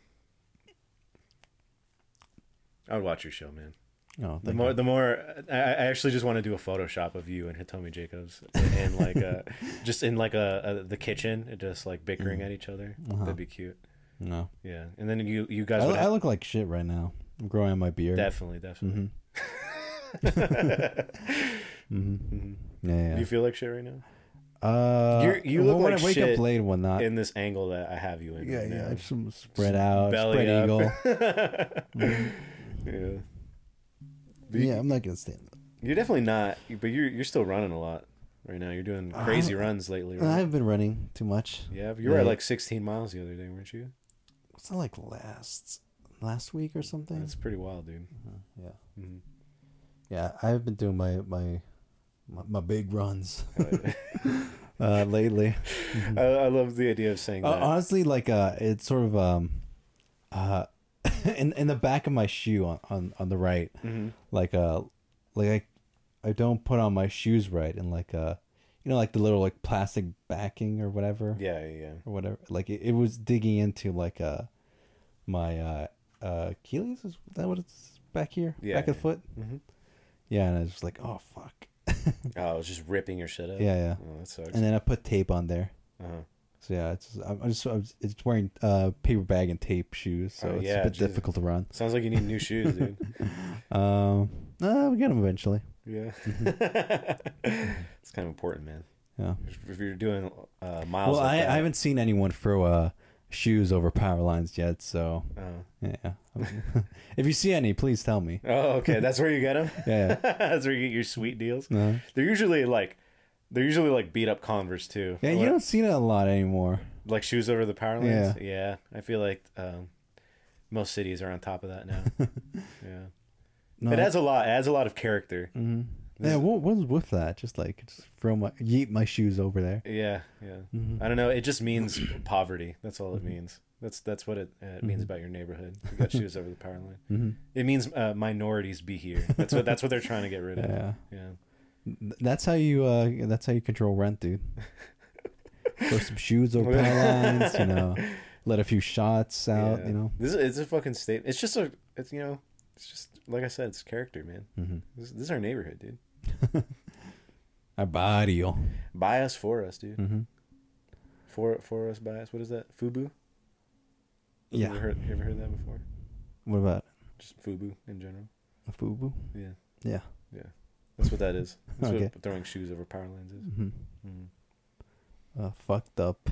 I would watch your show, man. Oh, The more, you. the more, I, I actually just want to do a Photoshop of you and Hitomi Jacobs, and like, uh, just in like a, a the kitchen, just like bickering at each other. Uh-huh. That'd be cute. no, Yeah, and then you, you guys would I have, look like shit right now. I'm growing out my beard. definitely, definitely. hmm hmm Mhm. Yeah, yeah. Do you feel like shit right now? uh, You're- you look when like I wake shit up late and whatnot. in this angle that I have you in. yeah, right yeah. now. Just spread out, belly spread up. eagle. Yeah. But you- yeah, I'm not gonna stand. You're definitely not, but you're you're still running a lot right now. You're doing crazy runs lately. I Right? haven't been running too much. Yeah, but you were at like 16 miles the other day, weren't you? Was that like last last week or something? That's pretty wild, dude. Uh, yeah, Mhm. yeah. I've been doing my my my, my big runs uh, lately. I love the idea of saying Uh, that. honestly, like uh, it's sort of um, uh, in in the back of my shoe on on, on the right, hmm like uh, like I I don't put on my shoes right, and like uh, you know, like the little like plastic backing or whatever. Yeah, yeah, yeah. or whatever. Like it, it was digging into like uh my uh uh Achilles is that what it's back here? Yeah, Back of the foot? hmm Yeah, and I was just like, oh fuck. Oh, I was just ripping your shit up. Yeah, yeah. Oh, that sucks. And then I put tape on there. uh-huh. So yeah, it's just, I'm just I'm, it's wearing uh paper bag and tape shoes, so Oh, it's yeah, a bit difficult to run. Sounds like you need new shoes, dude. Um, uh, we get them eventually. Yeah. it's kind of important, man. Yeah. If you're doing uh, miles, Well, like I, that, I haven't seen anyone throw uh shoes over power lines yet, so uh, yeah. if you see any, please tell me. oh, okay. That's where you get them. Yeah. That's where you get your sweet deals. No. They're usually like, they're usually like beat up Converse too. Yeah, you don't see that a lot anymore. like shoes over the power lines. Yeah, yeah I feel like um, most cities are on top of that now. yeah, No, it adds a lot. It adds a lot of character. hmm Yeah, what was with that? Just like just throw my yeet my shoes over there. Yeah, yeah. Mhm. I don't know. It just means poverty. That's all it means. That's that's what it, uh, it means Mhm. about your neighborhood. You got shoes over the power line. hmm It means uh, minorities be here. That's what that's what they're trying to get rid of. Yeah, Yeah. That's how you uh that's how you control rent, dude. Throw some shoes over power lines, you know. Let a few shots out, Yeah. you know. This is it's a fucking state. It's just a. It's you know. It's just like I said. It's character, man. hmm This, this is our neighborhood, dude. Our barrio. Buy us for us, dude. hmm For for us, by us. What is that? Fubu. You Yeah. ever heard, you ever heard that before? What about Just Fubu in general. a fubu? Yeah. Yeah. Yeah. That's what that is. That's Okay. what throwing shoes over power lines is. hmm Mm. Uh, fucked up,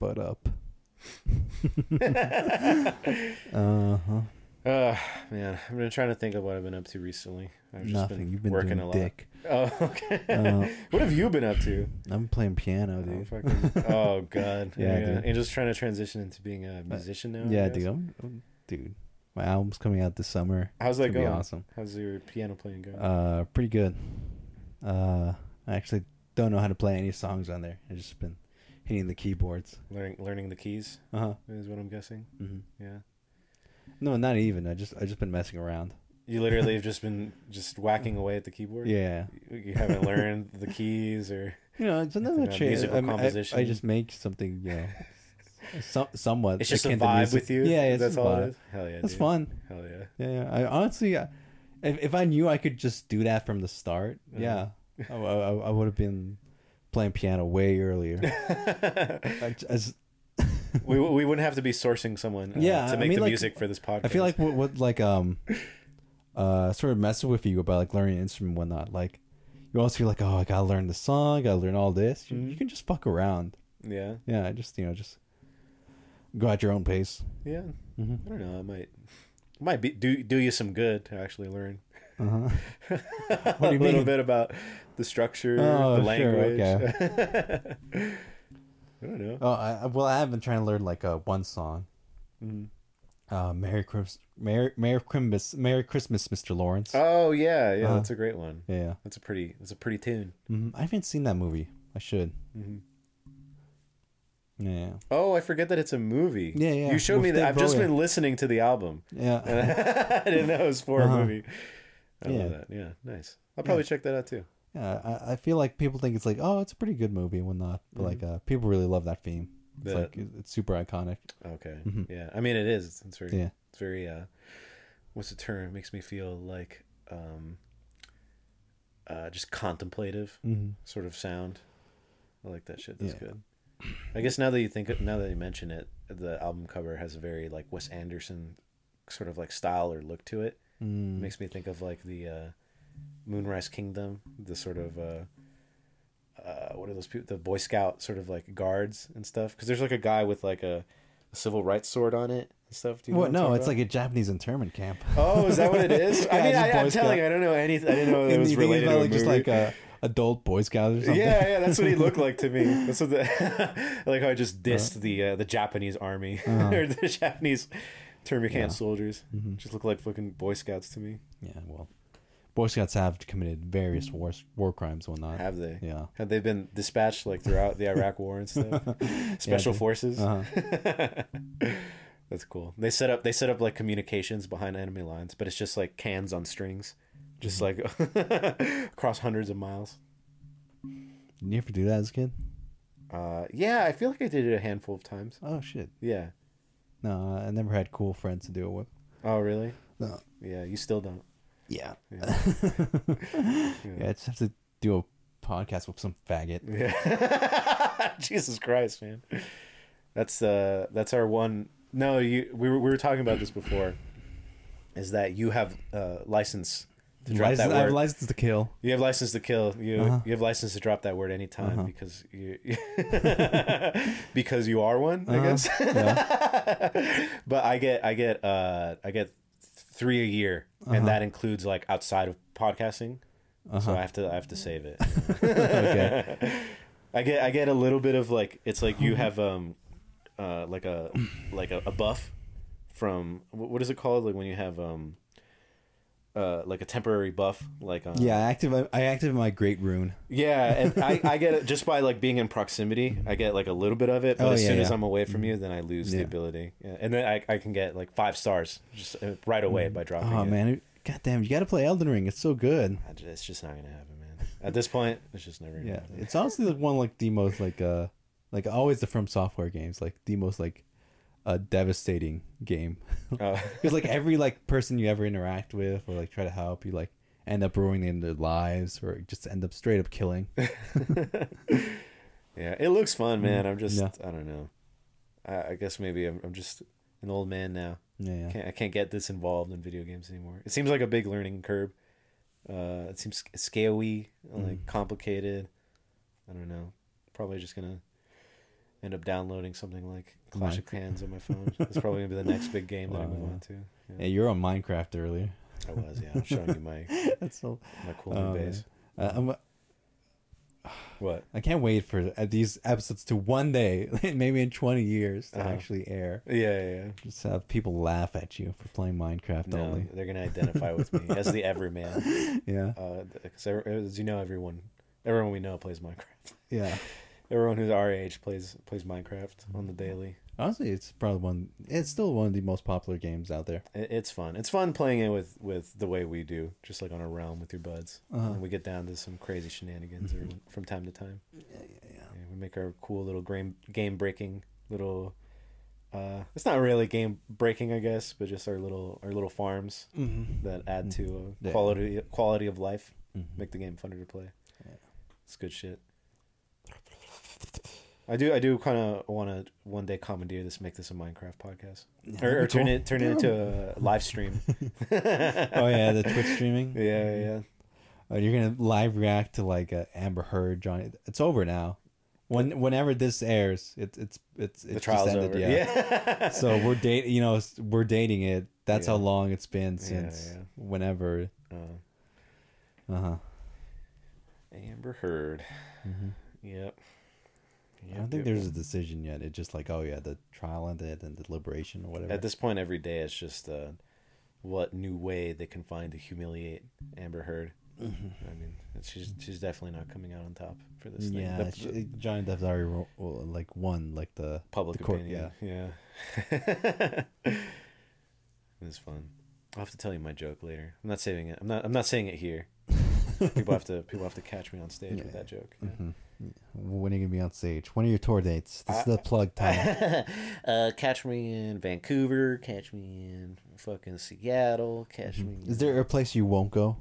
but up. Uh huh. Uh, man, I've been trying to think of what I've been up to recently. I've just Nothing. been You've been working a lot. dick. Oh, okay. Uh, what have you been up to? I've been playing piano, Oh, dude. fucking- oh, god. Yeah, dude. And just trying to transition into being a musician now. Yeah, dude. I'm, I'm- dude. My album's coming out this summer. How's that be awesome. How's your piano playing going? Uh, pretty good. Uh, I actually don't know how to play any songs on there. I've just been hitting the keyboards. learning learning the keys Uh huh. is what I'm guessing. hmm Yeah. No, not even. I just I just been messing around. You literally have just been just whacking away at the keyboard. Yeah. You, haven't learned the keys or You know, it's another change. musical I, mean, I, composition. I just make something, you know, some, somewhat. it's just a vibe with you. Yeah, that's all vibe. it is. Hell yeah, dude. fun. Hell yeah. Yeah, yeah. I honestly, I- if if I knew I could just do that from the start, Uh-huh. yeah, I, I, I would have been playing piano way earlier. I, j- I just- we we wouldn't have to be sourcing someone uh, Yeah, to I make mean, the like, music for this podcast. I feel like what, what like um, uh sort of messes with you about like learning an instrument and whatnot. Like you always feel like, oh, I gotta learn the song, I gotta learn all this. You, you can just fuck around. Yeah. Yeah, just you know, just go at your own pace. Yeah. Mm-hmm. I don't know. I might might be do do you some good to actually learn Uh-huh. a do you little mean? bit about the structure, Oh, the sure, language. I don't know. Oh, I, well, I have been trying to learn like uh, one song. Mhm. Uh, Merry Christmas, Merry Merry Christmas, Merry Christmas, Mr. Lawrence. Oh yeah, yeah. Uh-huh. That's a great one. yeah, That's a pretty. That's a pretty tune. hmm I haven't seen that movie. I should. hmm Yeah, Oh, I forget that it's a movie. Yeah, yeah, You showed me that. Dave I've just been listening to the album. yeah, I didn't know it was for Uh-huh. a movie. I Yeah. love that. Yeah, nice. I'll probably check that out too. Yeah. I, I feel like people think it's like, oh, it's a pretty good movie and whatnot, but like, uh, people really love that theme. It's The- like it's super iconic. Okay. Mhm. Yeah. I mean, it is. It's, it's very. Yeah. It's very. Uh, what's the term? It makes me feel like, um, uh, just contemplative Mm-hmm. sort of sound. I like that shit. That's Yeah. good. I guess now that you think, now that you mention it, the album cover has a very like Wes Anderson sort of like style or look to it. Mm. It makes me think of like the uh, Moonrise Kingdom, the sort of uh, uh, what are those people? The Boy Scout sort of like guards and stuff. Because there's like a guy with like a, a civil rights sword on it and stuff. Do you know What? what No, it's about? like a Japanese internment camp. Oh, is that what it is? I Yeah, mean, it's a I, I'm telling you, I don't know anything. I didn't know it was related about to like just like a adult Boy Scout or something. Yeah, yeah, that's what he looked like to me. That's what the like how I just dissed the uh, the Japanese army or the Japanese termicant Yeah. soldiers. Mhm. Just look like fucking Boy Scouts to me. Yeah, well, Boy Scouts have committed various wars, war crimes and whatnot. Have they? Yeah. Have they been dispatched like throughout the Iraq War and stuff? Special they- forces. Uh-huh. That's cool. They set up they set up like communications behind enemy lines, but it's just like cans on strings, just like across hundreds of miles. Did you ever do that as a kid? Uh, yeah, I feel like I did it a handful of times. Oh shit! Yeah. No, I never had cool friends to do it with. Oh, really? No. Yeah, you still don't. Yeah. Yeah. Yeah, I just have to do a podcast with some faggot. Yeah. Jesus Christ, man. That's uh that's our one No, you we were we were talking about this before. Is that you have uh license to drop License, that I have license to kill. you have license to kill. You Uh-huh. you have license to drop that word anytime Uh-huh. because you because you are one, I Uh-huh. guess. Yeah. but I get I get uh I get three a year Uh-huh. and that includes like outside of podcasting. So Uh-huh. I have to I have to save it. okay. I get I get a little bit of like it's like you have um uh like a like a, a buff from what is it called like when you have um uh like a temporary buff like um, Yeah, I active. I active my great rune. yeah and I, I get it just by like being in proximity I get like a little bit of it but Oh, as yeah, soon as. I'm away from you then I lose the ability yeah. and then I, I can get like five stars just uh, right away by dropping Oh it man, God damn! You got to play Elden Ring. It's so good. It's just not gonna happen man at this point it's just never gonna Yeah, happen. it's honestly like one like the most like uh like always the From Software games like the most like uh devastating game Oh. because like every like person you ever interact with or like try to help you like end up ruining their lives or just end up straight up killing. Yeah, it looks fun, man. I'm just, Yeah. I don't know. I, I guess maybe I'm, I'm just an old man now. Yeah, yeah. Can't, I can't get this involved in video games anymore. It seems like a big learning curve. Uh, it seems scary, like Mm. complicated. I don't know. Probably just gonna end up downloading something like Clash of Clans on my phone. It's probably gonna be the next big game that I move on to. Yeah. Yeah, you're on Minecraft earlier. I was, yeah. I'm showing you my That's so. my cool new man. base. Uh, I'm, What? I can't wait for uh, these episodes to one day, maybe in 20 years, to Uh-huh. actually air. Yeah, yeah. yeah. Just have people laugh at you for playing Minecraft No, only. they're gonna identify with me as the everyman. Yeah, Uh, because as you know, everyone, everyone we know plays Minecraft. yeah. Everyone who's our age plays plays Minecraft on the daily. Honestly, it's probably one. It's still one of the most popular games out there. It, it's fun. It's fun playing it with with the way we do, just like on a realm with your buds. Uh-huh. And we get down to some crazy shenanigans every- from time to time. Yeah, yeah, Yeah, we make our cool little game game breaking little. Uh, it's not really game breaking, I guess, but just our little our little farms. Mm-hmm. that add to uh, quality quality of life, Mm-hmm. make the game funner to play. Yeah. It's good shit. I do. I do kind of want to one day commandeer this, make this a Minecraft podcast, or, or turn cool. it turn it into a live stream. oh yeah, the Twitch streaming. Yeah, yeah. Oh, you're gonna live react to like uh, Amber Heard, Johnny. It's over now. When whenever this airs, it's it's it's it's The trial's ended, over. Yeah. Yeah. so we're dating. You know, we're dating it. That's how long it's been since yeah. whenever. Uh, Uh huh. Amber Heard. hmm Yep. I don't think there's a decision yet. It's just like, oh yeah, the trial ended and the deliberation or whatever. At this point, every day it's just uh, what new way they can find to humiliate Amber Heard. Mhm. I mean, she's she's definitely not coming out on top for this thing. Yeah, The- sh- the Johnny Depp's already well, like won like the public the court- opinion. Yeah. yeah it's fun. I'll have to tell you my joke later. I'm not saving it. I'm not. I'm not saying it here. People have to. People have to catch me on stage with that joke. hmm When are you gonna be on stage? When are your tour dates? This is the plug time. uh, catch me in Vancouver. Catch me in fucking Seattle. Catch me. Mm-hmm. Is there a place you won't go?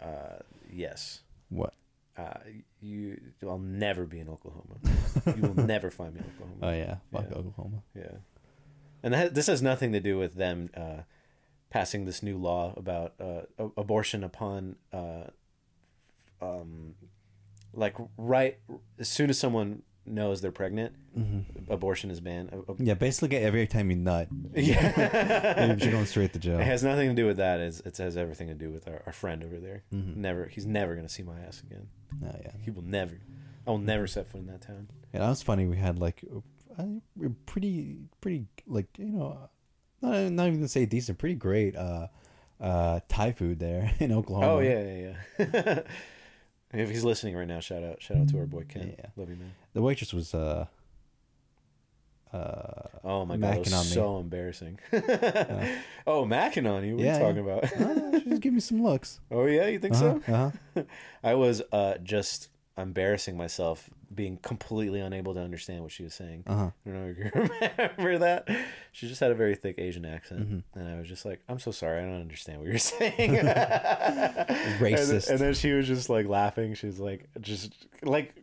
Uh, yes. What? Uh, you. I'll never be in Oklahoma. you will never find me in Oklahoma. Oh yeah, fuck Yeah. Oklahoma. Yeah, and that, this has nothing to do with them uh, passing this new law about uh, abortion upon, uh, um, like right as soon as someone knows they're pregnant, hmm abortion is banned. Uh, uh, Yeah, basically every time you nut, yeah, you're going straight to jail. it has nothing to do with that. It's, it has everything to do with our, our friend over there. Mhm. Never, he's never gonna see my ass again. Oh yeah. He will never. I will never set foot in that town. Yeah, that was funny. We had like a pretty, pretty like you know, not not even gonna say decent, pretty great uh, uh, Thai food there in Oklahoma. Oh yeah, yeah, yeah. if he's listening right now, shout out, shout out to our boy Ken. Yeah. Love you, man. The waitress was uh, uh, Oh my god, it was so embarrassing. oh, macking on you? What Yeah, are you talking about? oh, she just gave me some looks. oh yeah, you think Uh-huh, so? uh-huh. I was uh just embarrassing myself, being completely unable to understand what she was saying. Uh-huh. I don't know if you remember that. She just had a very thick Asian accent, Mhm. and I was just like, "I'm so sorry, I don't understand what you're saying." Racist. And, and then she was just like laughing. She's like, just like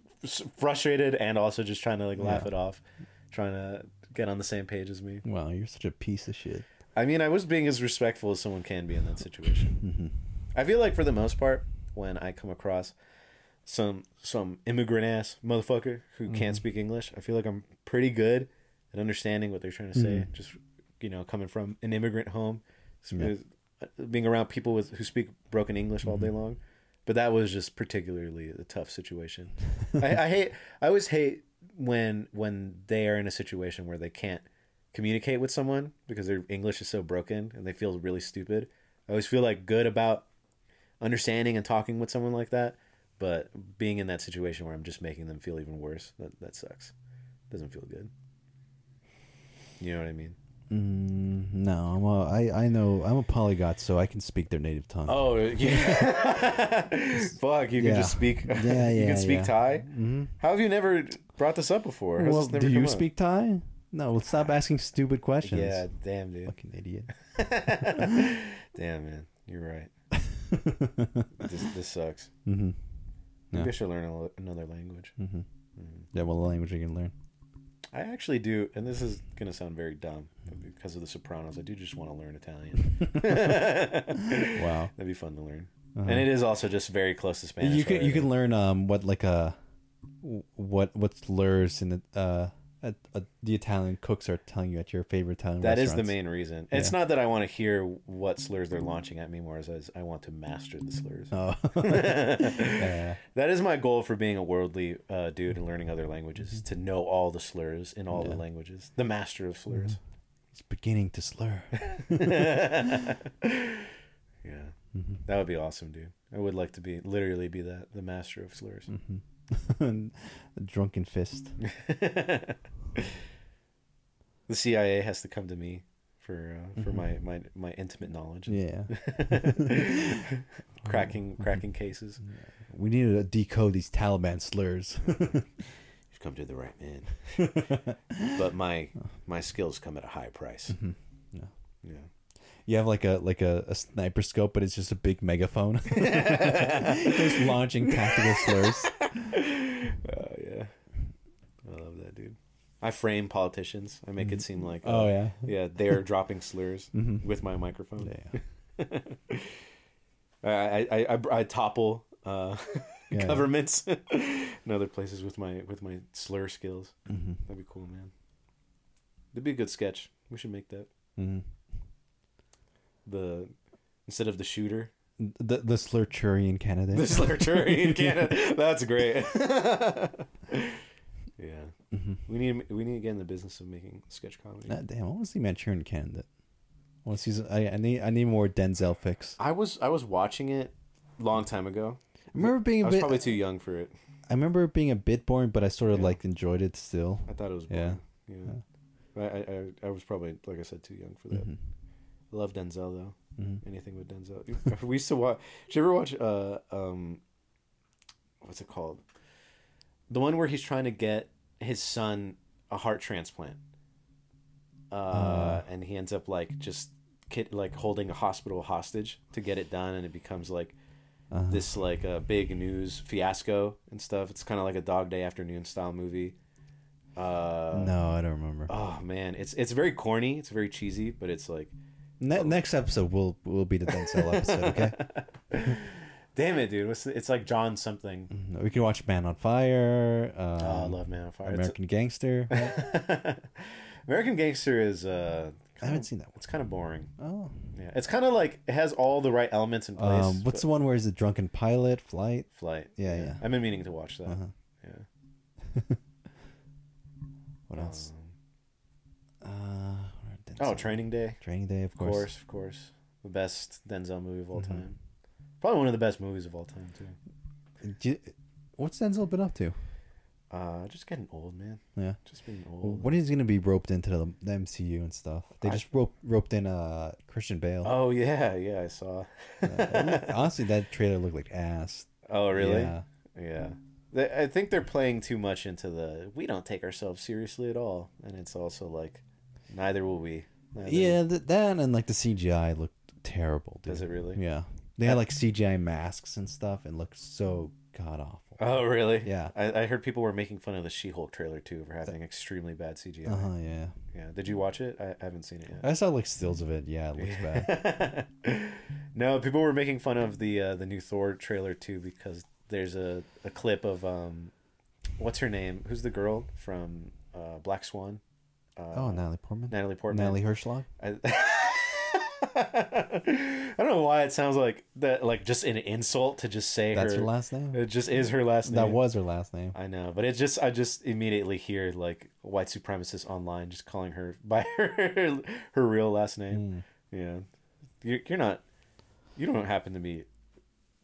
frustrated, and also just trying to like laugh Yeah. it off, trying to get on the same page as me. Wow, you're such a piece of shit. I mean, I was being as respectful as someone can be in that situation. Mm-hmm. I feel like for the most part, when I come across some some immigrant ass motherfucker who Mm-hmm. can't speak English, I feel like I'm pretty good at understanding what they're trying to say. Mhm. Just you know, coming from an immigrant home, Yeah. uh, being around people with who speak broken English all day Mm-hmm. long. But that was just particularly a tough situation. I, I hate. I always hate when when they are in a situation where they can't communicate with someone because their English is so broken and they feel really stupid. I always feel like good about understanding and talking with someone like that, but being in that situation where I'm just making them feel even worse, that that sucks. Doesn't feel good. You know what I mean? Mm, no, I'm a, I, I know I'm a polyglot, so I can speak their native tongue. Oh yeah. Fuck, you Yeah. can just speak. Yeah, yeah. you can speak yeah. Thai. hmm How have you never brought this up before? How's Well, do you up? speak Thai? No, well, stop asking stupid questions. Yeah, damn, dude. fucking idiot. damn, man, you're right. This this sucks. hmm Maybe I should learn a, another language. hmm Mhm. Yeah, well, the language you can learn. I actually do, and this is gonna sound very dumb, but because of The Sopranos, I do just want to learn Italian. Wow. That'd be fun to learn, Uh-huh. and it is also just very close to Spanish. you can you can learn um what like uh what what slurs in the uh at, uh, the Italian cooks are telling you at your favorite Italian That is the main reason. It's not that I want to hear what slurs they're launching at me more as I want to master the slurs. Oh. yeah. That is my goal for being a worldly uh, dude and learning other languages to know all the slurs in all the languages. The master of slurs. It's beginning to slur. yeah, hmm that would be awesome, dude. I would like to be literally be that the master of slurs. hmm the drunken fist. the CIA has to come to me for uh, for Mhm. my, my my intimate knowledge. Yeah. cracking cracking cases. We need to decode these Taliban slurs. You've come to the right man. but my my skills come at a high price. Mhm. Yeah. Yeah. You have like a like a, a sniper scope, but it's just a big megaphone. just launching tactical slurs. Uh, yeah. I love that dude. I frame politicians. I make it seem like Oh uh, yeah. yeah they're dropping slurs Mhm. with my microphone. Yeah. I, I, I, I, topple uh, Yeah. governments and other places with my with my slur skills. Mm-hmm. That'd be cool, man. It'd be a good sketch. We should make that. Mm-hmm. The instead of the shooter, The the Slurchurian candidate. the slurcher in Canada. That's great. yeah, hmm we need we need to get in the business of making sketch comedy. Damn, I want to see Manchurian candidate. I want to see. I, I need. I need more Denzel fix. I was I was watching it long time ago. I remember being I a was bit. probably too young for it. I remember it being a bit boring, but I sort of Yeah. like enjoyed it still. I thought it was Yeah. boring. Yeah. I, I I was probably like I said too young for that. Mhm. I love Denzel though. Mhm. Anything with Denzel. we used to watch. Did you ever watch? Uh, um, what's it called? The one where he's trying to get his son a heart transplant. Uh, Uh. and he ends up like just kid like holding a hospital hostage to get it done, and it becomes like Uh-huh. this like a big news fiasco and stuff. It's kind of like a Dog Day Afternoon style movie. Uh, no, I don't remember. Oh man, it's it's very corny. It's very cheesy, but it's like Ne- next episode will will be the Denzel episode. Okay. Damn it, dude! It's like John something. Mhm. We can watch Man on Fire. Um, oh, I love Man on Fire. American Gangster. American Gangster is uh, I haven't seen that one. it's kind of boring. Oh. Yeah, it's kind of like it has all the right elements in place. Um, what's the one where he's a drunken pilot flight? flight? Yeah, yeah. I've been meaning to watch that. Uh-huh. Yeah. What else? Oh, Denzel. Training Day. Training Day, of Of course. course, of course. The best Denzel movie of all Mhm. time. Probably one of the best movies of all time too. You- what's Denzel been up to? Uh, just getting old, man. Yeah. Just being old. When he's gonna be roped into the, the MCU and stuff? They I- just roped roped in uh Christian Bale. Oh yeah, yeah, I saw. Uh, honestly, that trailer looked like ass. Oh really? Yeah. Yeah. They, I think they're playing too much into the we don't take ourselves seriously at all, and it's also like neither will we. Neither- Yeah, th- that and like the CGI looked terrible. Dude. Does it really? Yeah. They had like CGI masks and stuff and looked so god awful. Oh really? Yeah. I, I heard people were making fun of the She-Hulk trailer too for having extremely bad CGI. Uh huh. Yeah. Yeah. Did you watch it? I, I haven't seen it yet. I saw like stills of it. Yeah, it looks bad. no, people were making fun of the uh, the new Thor trailer too because there's a, a clip of um, what's her name? Who's the girl from uh, Black Swan? Uh, Oh, Natalie Portman. Natalie Portman. Natalie Hershlag. I, I don't know why it sounds like that, like just an insult to just say That's her. her last name. It just is her last name. That was her last name. I know, but it just I just immediately hear like white supremacists online just calling her by her her real last name. Mm. Yeah, you're you're not you don't happen to be,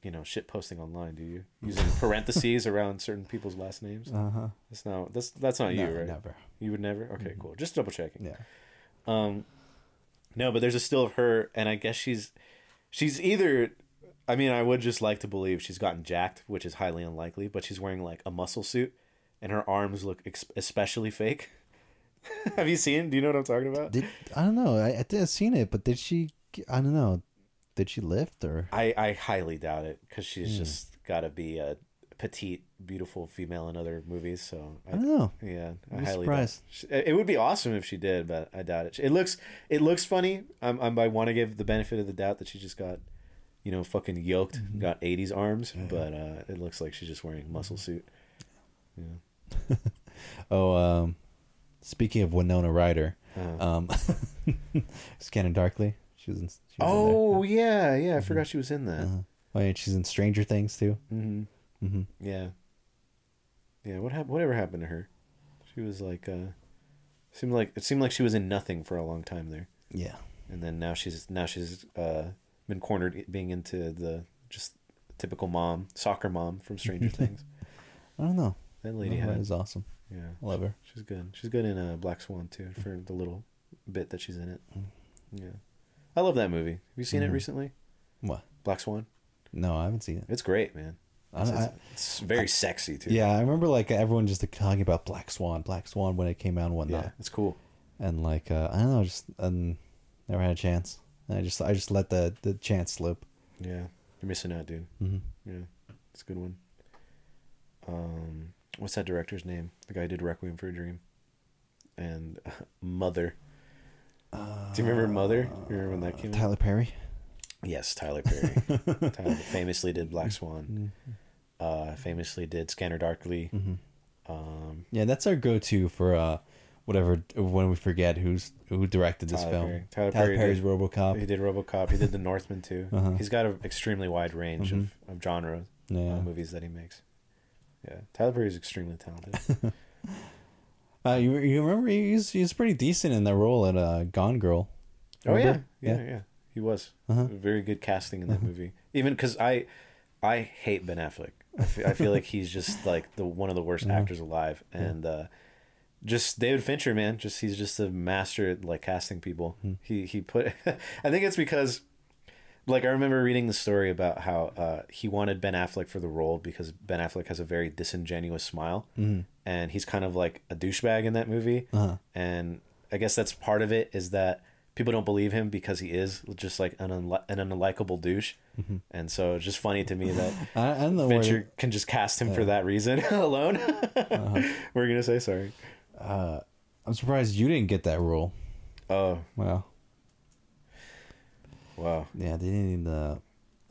you know, shit posting online, do you? Using parentheses around certain people's last names. Uh huh. That's not that's that's not you, right? Never. You would never. Okay, cool. Just double checking. Yeah. Um, no, but there's a still of her, and I guess she's she's either. I mean, I would just like to believe she's gotten jacked, which is highly unlikely. But she's wearing like a muscle suit, and her arms look ex- especially fake. Have you seen? Do you know what I'm talking about? Did I don't know. I I did seen it, but did she? I don't know. Did she lift or? I I highly doubt it because she's Hmm. just got to be a petite, beautiful female in other movies. So I I, don't know. yeah, I I'm highly surprised. doubt. It would be awesome if she did, but I doubt it. It looks it looks funny. I'm, I'm I want to give the benefit of the doubt that she just got, you know, fucking yoked, Mm-hmm. got '80s arms, but uh, it looks like she's just wearing muscle Mm-hmm. suit. Yeah. Oh, um, speaking of Winona Ryder, Uh, um, Scanning Darkly. She was in. She was oh yeah, Mm-hmm. yeah. I forgot she was in in that. Uh-huh. Oh, yeah, she's in Stranger Things too. hmm hmm Yeah. Yeah. What happened? Whatever happened to her? She was like, uh, seemed like it seemed like she was in nothing for a long time there. Yeah. and then now she's now she's uh, been cornered being into the just typical mom soccer mom from Stranger Things. I don't know. That lady had is awesome. yeah, I love her. she's good. She's good in uh, Black Swan too for the little bit that she's in it. Mm. Yeah, I love that movie. Have you seen it Mhm. recently? What? Black Swan. No, I haven't seen it. It's great, man. It's, I, it's, very sexy too. yeah, I remember like everyone just talking about Black Swan, Black Swan when it came out and whatnot, yeah, it's cool. and like uh, I don't know, just um, never had a chance. And I just I just let the the chance slip. Yeah, you're missing out, dude. hmm Yeah, it's a good one. Um, what's that director's name? The guy who did Requiem for a Dream. and Mother. Do you remember Mother? You remember when that came out? Tyler Perry. Yes, Tyler Perry. Tyler famously did Black Swan. Uh, famously did Scanner Darkly. Um, Yeah, that's our go-to for uh, whatever when we forget who's who directed this Tyler film. Perry. Tyler Tyler Perry Perry's did- RoboCop. he did RoboCop. He did The Northman too. Uh-huh. He's got an extremely wide range Mhm. of, of genre Yeah. uh, movies that he makes. Yeah, Tyler Perry is extremely talented. Uh, you you remember he's he's pretty decent in that role at uh, Gone Girl. Oh yeah, Remember? yeah, yeah, He was Uh-huh. very good casting in that movie. Even because I, I hate Ben Affleck. I fe- I feel like he's just like the one of the worst Yeah. actors alive, and uh, just David Fincher, man, just he's just a master at like casting people. Hmm. He he put. I think it's because, like, I remember reading the story about how uh, he wanted Ben Affleck for the role because Ben Affleck has a very disingenuous smile, Mhm. and he's kind of like a douchebag in that movie Uh-huh. and I guess that's part of it is that people don't believe him because he is just like an unli- an unlikable douche, Mm-hmm. and so it's just funny to me that I, I Fincher where. can just cast him for that reason alone. Uh-huh. We're gonna say sorry. Uh, I'm surprised you didn't get that role. Oh Wow. Wow, Yeah, they didn't. Uh,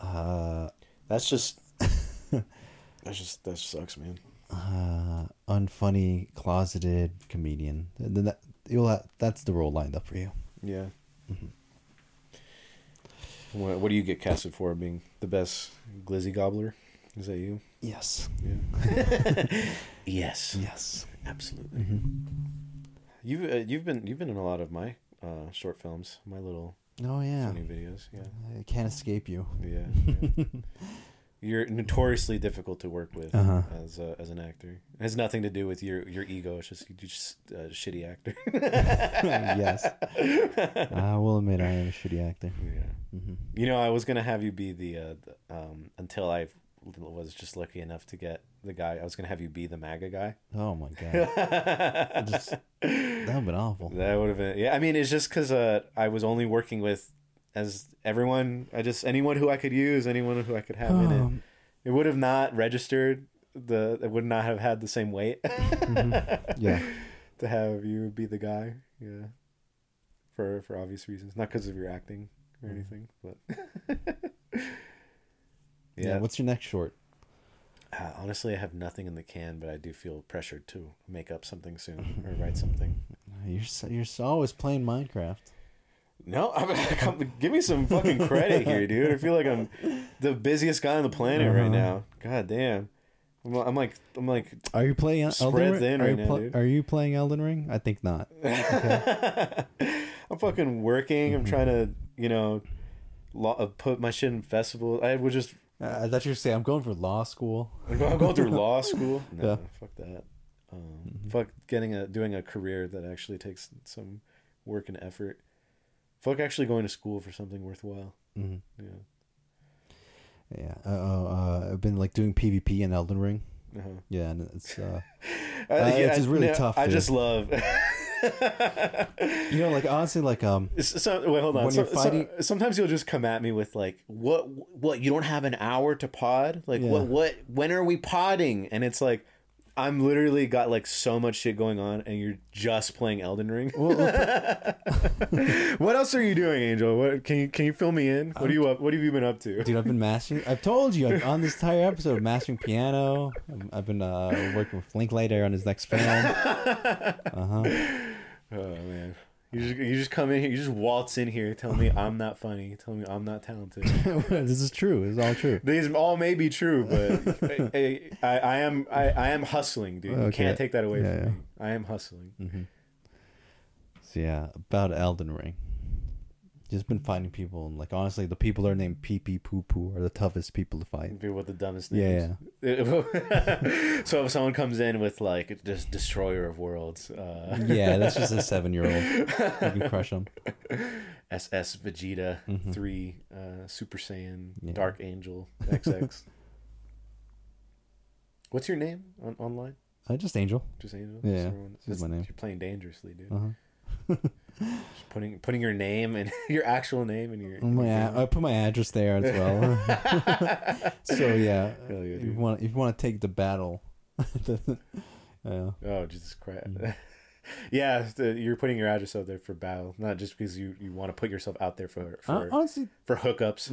uh, that's just that's just that sucks, man. uh, unfunny, closeted comedian. Then that you'll ha- that's the role lined up for you. Yeah. Mm-hmm. What, what do you get casted for? Being the best glizzy gobbler? Is that you? Yes. Yeah. yes. Yes. Absolutely. Mm-hmm. You've uh, you've been you've been in a lot of my uh, short films, my little Oh yeah. funny videos. Yeah, I can't escape you. yeah. yeah. You're notoriously difficult to work with Uh-huh. as a, as an actor. It has nothing to do with your your ego. It's just you're just a shitty actor. yes. I will admit I am a shitty actor. Yeah. hmm You know, I was gonna have you be the, uh, the um until I was just lucky enough to get the guy. I was gonna have you be the MAGA guy. Oh my god. Just- that would have been awful. That would have been yeah. I mean, it's just because uh, I was only working with as everyone. I just anyone who I could use, anyone who I could have in it. Um, It would have not registered the. It would not have had the same weight yeah. to have you be the guy. Yeah, for for obvious reasons, not because of your acting or anything, but yeah. yeah. What's your next short? Uh, honestly, I have nothing in the can, but I do feel pressured to make up something soon or write something. You're so, you're so always playing Minecraft. No, come, give me some fucking credit here, dude. I feel like I'm the busiest guy on the planet Uh-huh. right now. God damn. I'm, I'm like, I'm like, Are you playing Elden Ring? thin are, right you now, pl- dude. are you playing Elden Ring? I think not. I'm fucking working. I'm trying to, you know, lo- uh, put my shit in festivals. I would just, Uh, I thought you were saying I'm going for law school. I'm going through law school. No, Yeah. fuck that. Um, Fuck getting a doing a career that actually takes some work and effort. Fuck actually going to school for something worthwhile. hmm Yeah. Yeah. Uh, uh, I've been like doing PvP in Elden Ring. Uh-huh. Yeah, and it's uh, Uh, Uh, it's just really no, tough, I dude. just love. you know, like honestly, like um, So, so- wait, hold on. When So- you're so- fighting- sometimes you'll just come at me with like, "What? What? You don't have an hour to pod? Like, Yeah. what? What? When are we podding?" And it's like, I'm literally got like so much shit going on, and you're just playing Elden Ring. what else are you doing, Angel? What can you can you fill me in? What are you up? What have you been up to? dude, I've been mastering. I've told you on this entire episode, mastering piano. I've been uh, working with Linklater on his next film. Uh huh. Oh man, you just you just come in here, you just waltz in here, tell me I'm not funny, tell me I'm not talented. this is true. It's all true. These all may be true, but I, I, I am I, I am hustling, dude. You Okay. can't take that away Yeah, from yeah. me. I am hustling. hmm So yeah, about Elden Ring. Just been fighting people, and like honestly, the people that are named Pee Pee Poo Poo are the toughest people to fight. People with the dumbest names Yeah, names. so if someone comes in with like just destroyer of worlds, uh, yeah, that's just a seven-year-old. You can crush them. SS Vegeta Mhm. three, uh, Super Saiyan, Yeah. Dark Angel XX. What's your name on online? Uh, just Angel. Just Angel. Yeah, this is my name. You're playing dangerously, dude. Uh-huh. Just putting putting your name and your actual name and your. My, your a- I put my address there as well. so yeah, Hell yeah, if you want, if you want to take the battle, yeah. Oh Jesus Christ! Mm. yeah, you're putting your address out there for battle, not just because you, you want to put yourself out there for for, Uh, honestly, for hookups.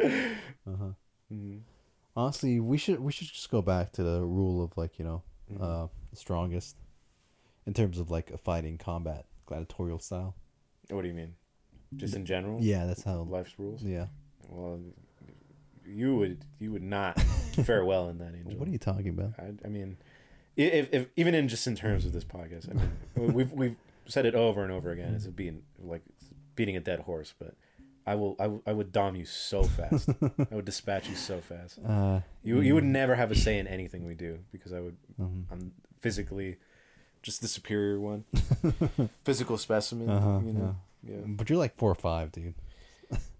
uh-huh. Mhm. honestly, we should we should just go back to the rule of like you know, Mm-hmm. uh, the strongest in terms of like a fighting combat gladiatorial style. What do you mean? Just in general? Yeah, that's how. Life's rules. Yeah. Well, you would you would not fare well in that angel. What are you talking about? I, I mean, if, if even in just in terms of this podcast, I mean, we've we've said it over and over again. It's a being like beating a dead horse, but I will I, I would dom you so fast. I would dispatch you so fast. Uh, You you would never have a say in anything we do because I would mhm. I'm physically just the superior one, physical specimen. Uh-huh, you know, yeah. But you're like four or five, dude.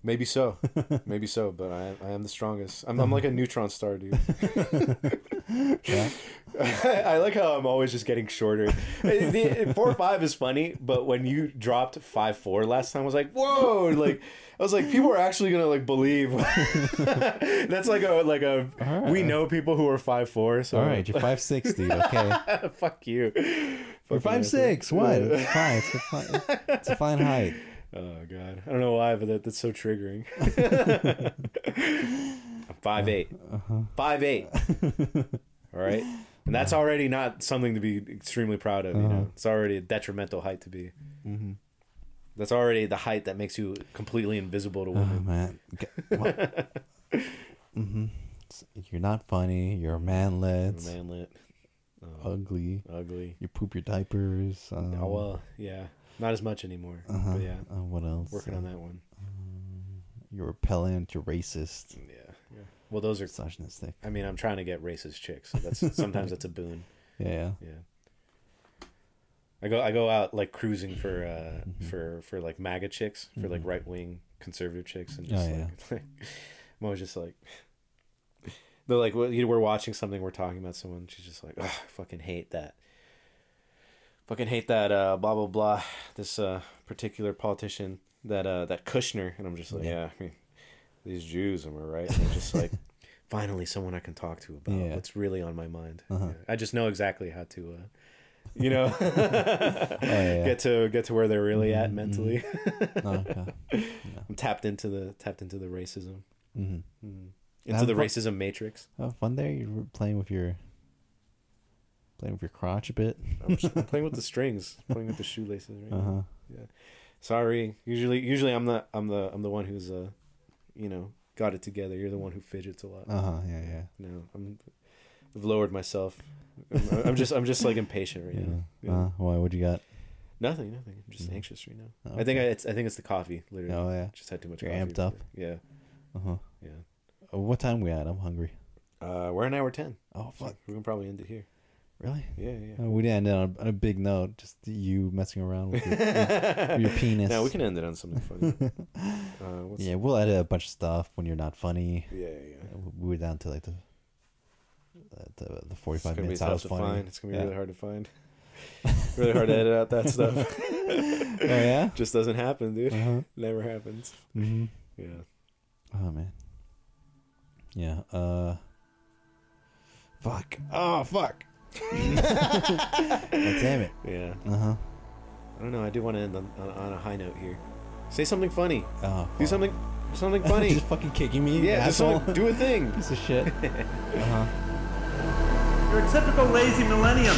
Maybe so, maybe so, but I I am the strongest. I'm I'm like a neutron star, dude. Yeah. I like how I'm always just getting shorter. The, four five is funny, but when you dropped five four last time, I was like, whoa! Like I was like, people are actually gonna like believe. That's like a like a we know people who are five four. So All right, you're five six, dude. Okay. fuck you. You're Fucking five six. What? It's fine. It's a fine. It's a fine height. Oh god, I don't know why, but that, that's so triggering. I'm five eight, Uh-huh. five eight. All right, and that's already not something to be extremely proud of. You Uh-huh. know, it's already a detrimental height to be. Mm-hmm. That's already the height that makes you completely invisible to Oh women. man. mm-hmm. You're not funny. You're manlet. Manlet, oh, Ugly. ugly. You poop your diapers. Um, oh well, yeah, not as much anymore. uh-huh. But yeah, Uh, what else? working on that one. You're repellent. You're racist. Yeah, yeah. Well, those are. Misogynistic. I mean, I'm trying to get racist chicks. So that's sometimes that's a boon. Yeah. Yeah. I go I go out like cruising for uh Mm-hmm. for for like MAGA chicks, for like Mhm. right wing conservative chicks and Oh, just yeah. like, like I'm always just like they're like well, you know, we're watching something, we're talking about someone, she's just like, oh, I fucking hate that. I fucking hate that uh blah blah blah this uh particular politician that uh that Kushner and I'm just like, Yeah. yeah, I mean these Jews, am I right? And I'm just like finally someone I can talk to about Yeah. what's really on my mind. Uh-huh. Yeah. I just know exactly how to uh you know Oh, get to get to where they're really at Mhm, mentally Oh, okay. i'm tapped into the tapped into the racism Mm-hmm. mm. into Have the fun- racism matrix Have fun there. You're playing with your playing with your crotch a bit. i'm just playing with the strings playing with the shoelaces right Uh now. huh. sorry usually usually i'm the i'm the i'm the one who's uh you know got it together you're the one who fidgets a lot Uh huh. Yeah. Yeah. no i'm i've lowered myself I'm, I'm just i'm just like impatient right Yeah. now yeah. Uh, why? What you got? nothing nothing i'm just Mhm. anxious right now Oh, i think I, it's i think it's the coffee literally Oh yeah. just had too much You're coffee amped up. yeah Uh huh. yeah Uh, what time we at? I'm hungry. uh we're an hour 10 Oh fuck! we can probably end it here Really? yeah yeah Uh, we didn't end it on, on a big note. Just you messing around with your, with your penis. No, we can end it on something funny. Uh, what's, Yeah, we'll edit a bunch of stuff when you're not funny. yeah, yeah. We were down to like the uh, the, the It's 45 gonna be minutes. I was to funny. find. It's gonna be Yeah. really hard to find. really hard to edit out that stuff. Oh yeah. Just doesn't happen, dude. Uh-huh. Never happens. hmm Yeah. Oh man. Yeah. Uh. Fuck. Oh fuck. God damn it. Yeah. Uh huh. I don't know. I do want to end on, on, on a high note here. Say something funny. Oh. Do something. Something funny. just fucking kicking me. yeah. Just asshole. something, do a thing. Piece of shit. uh huh. You're a typical lazy millennium.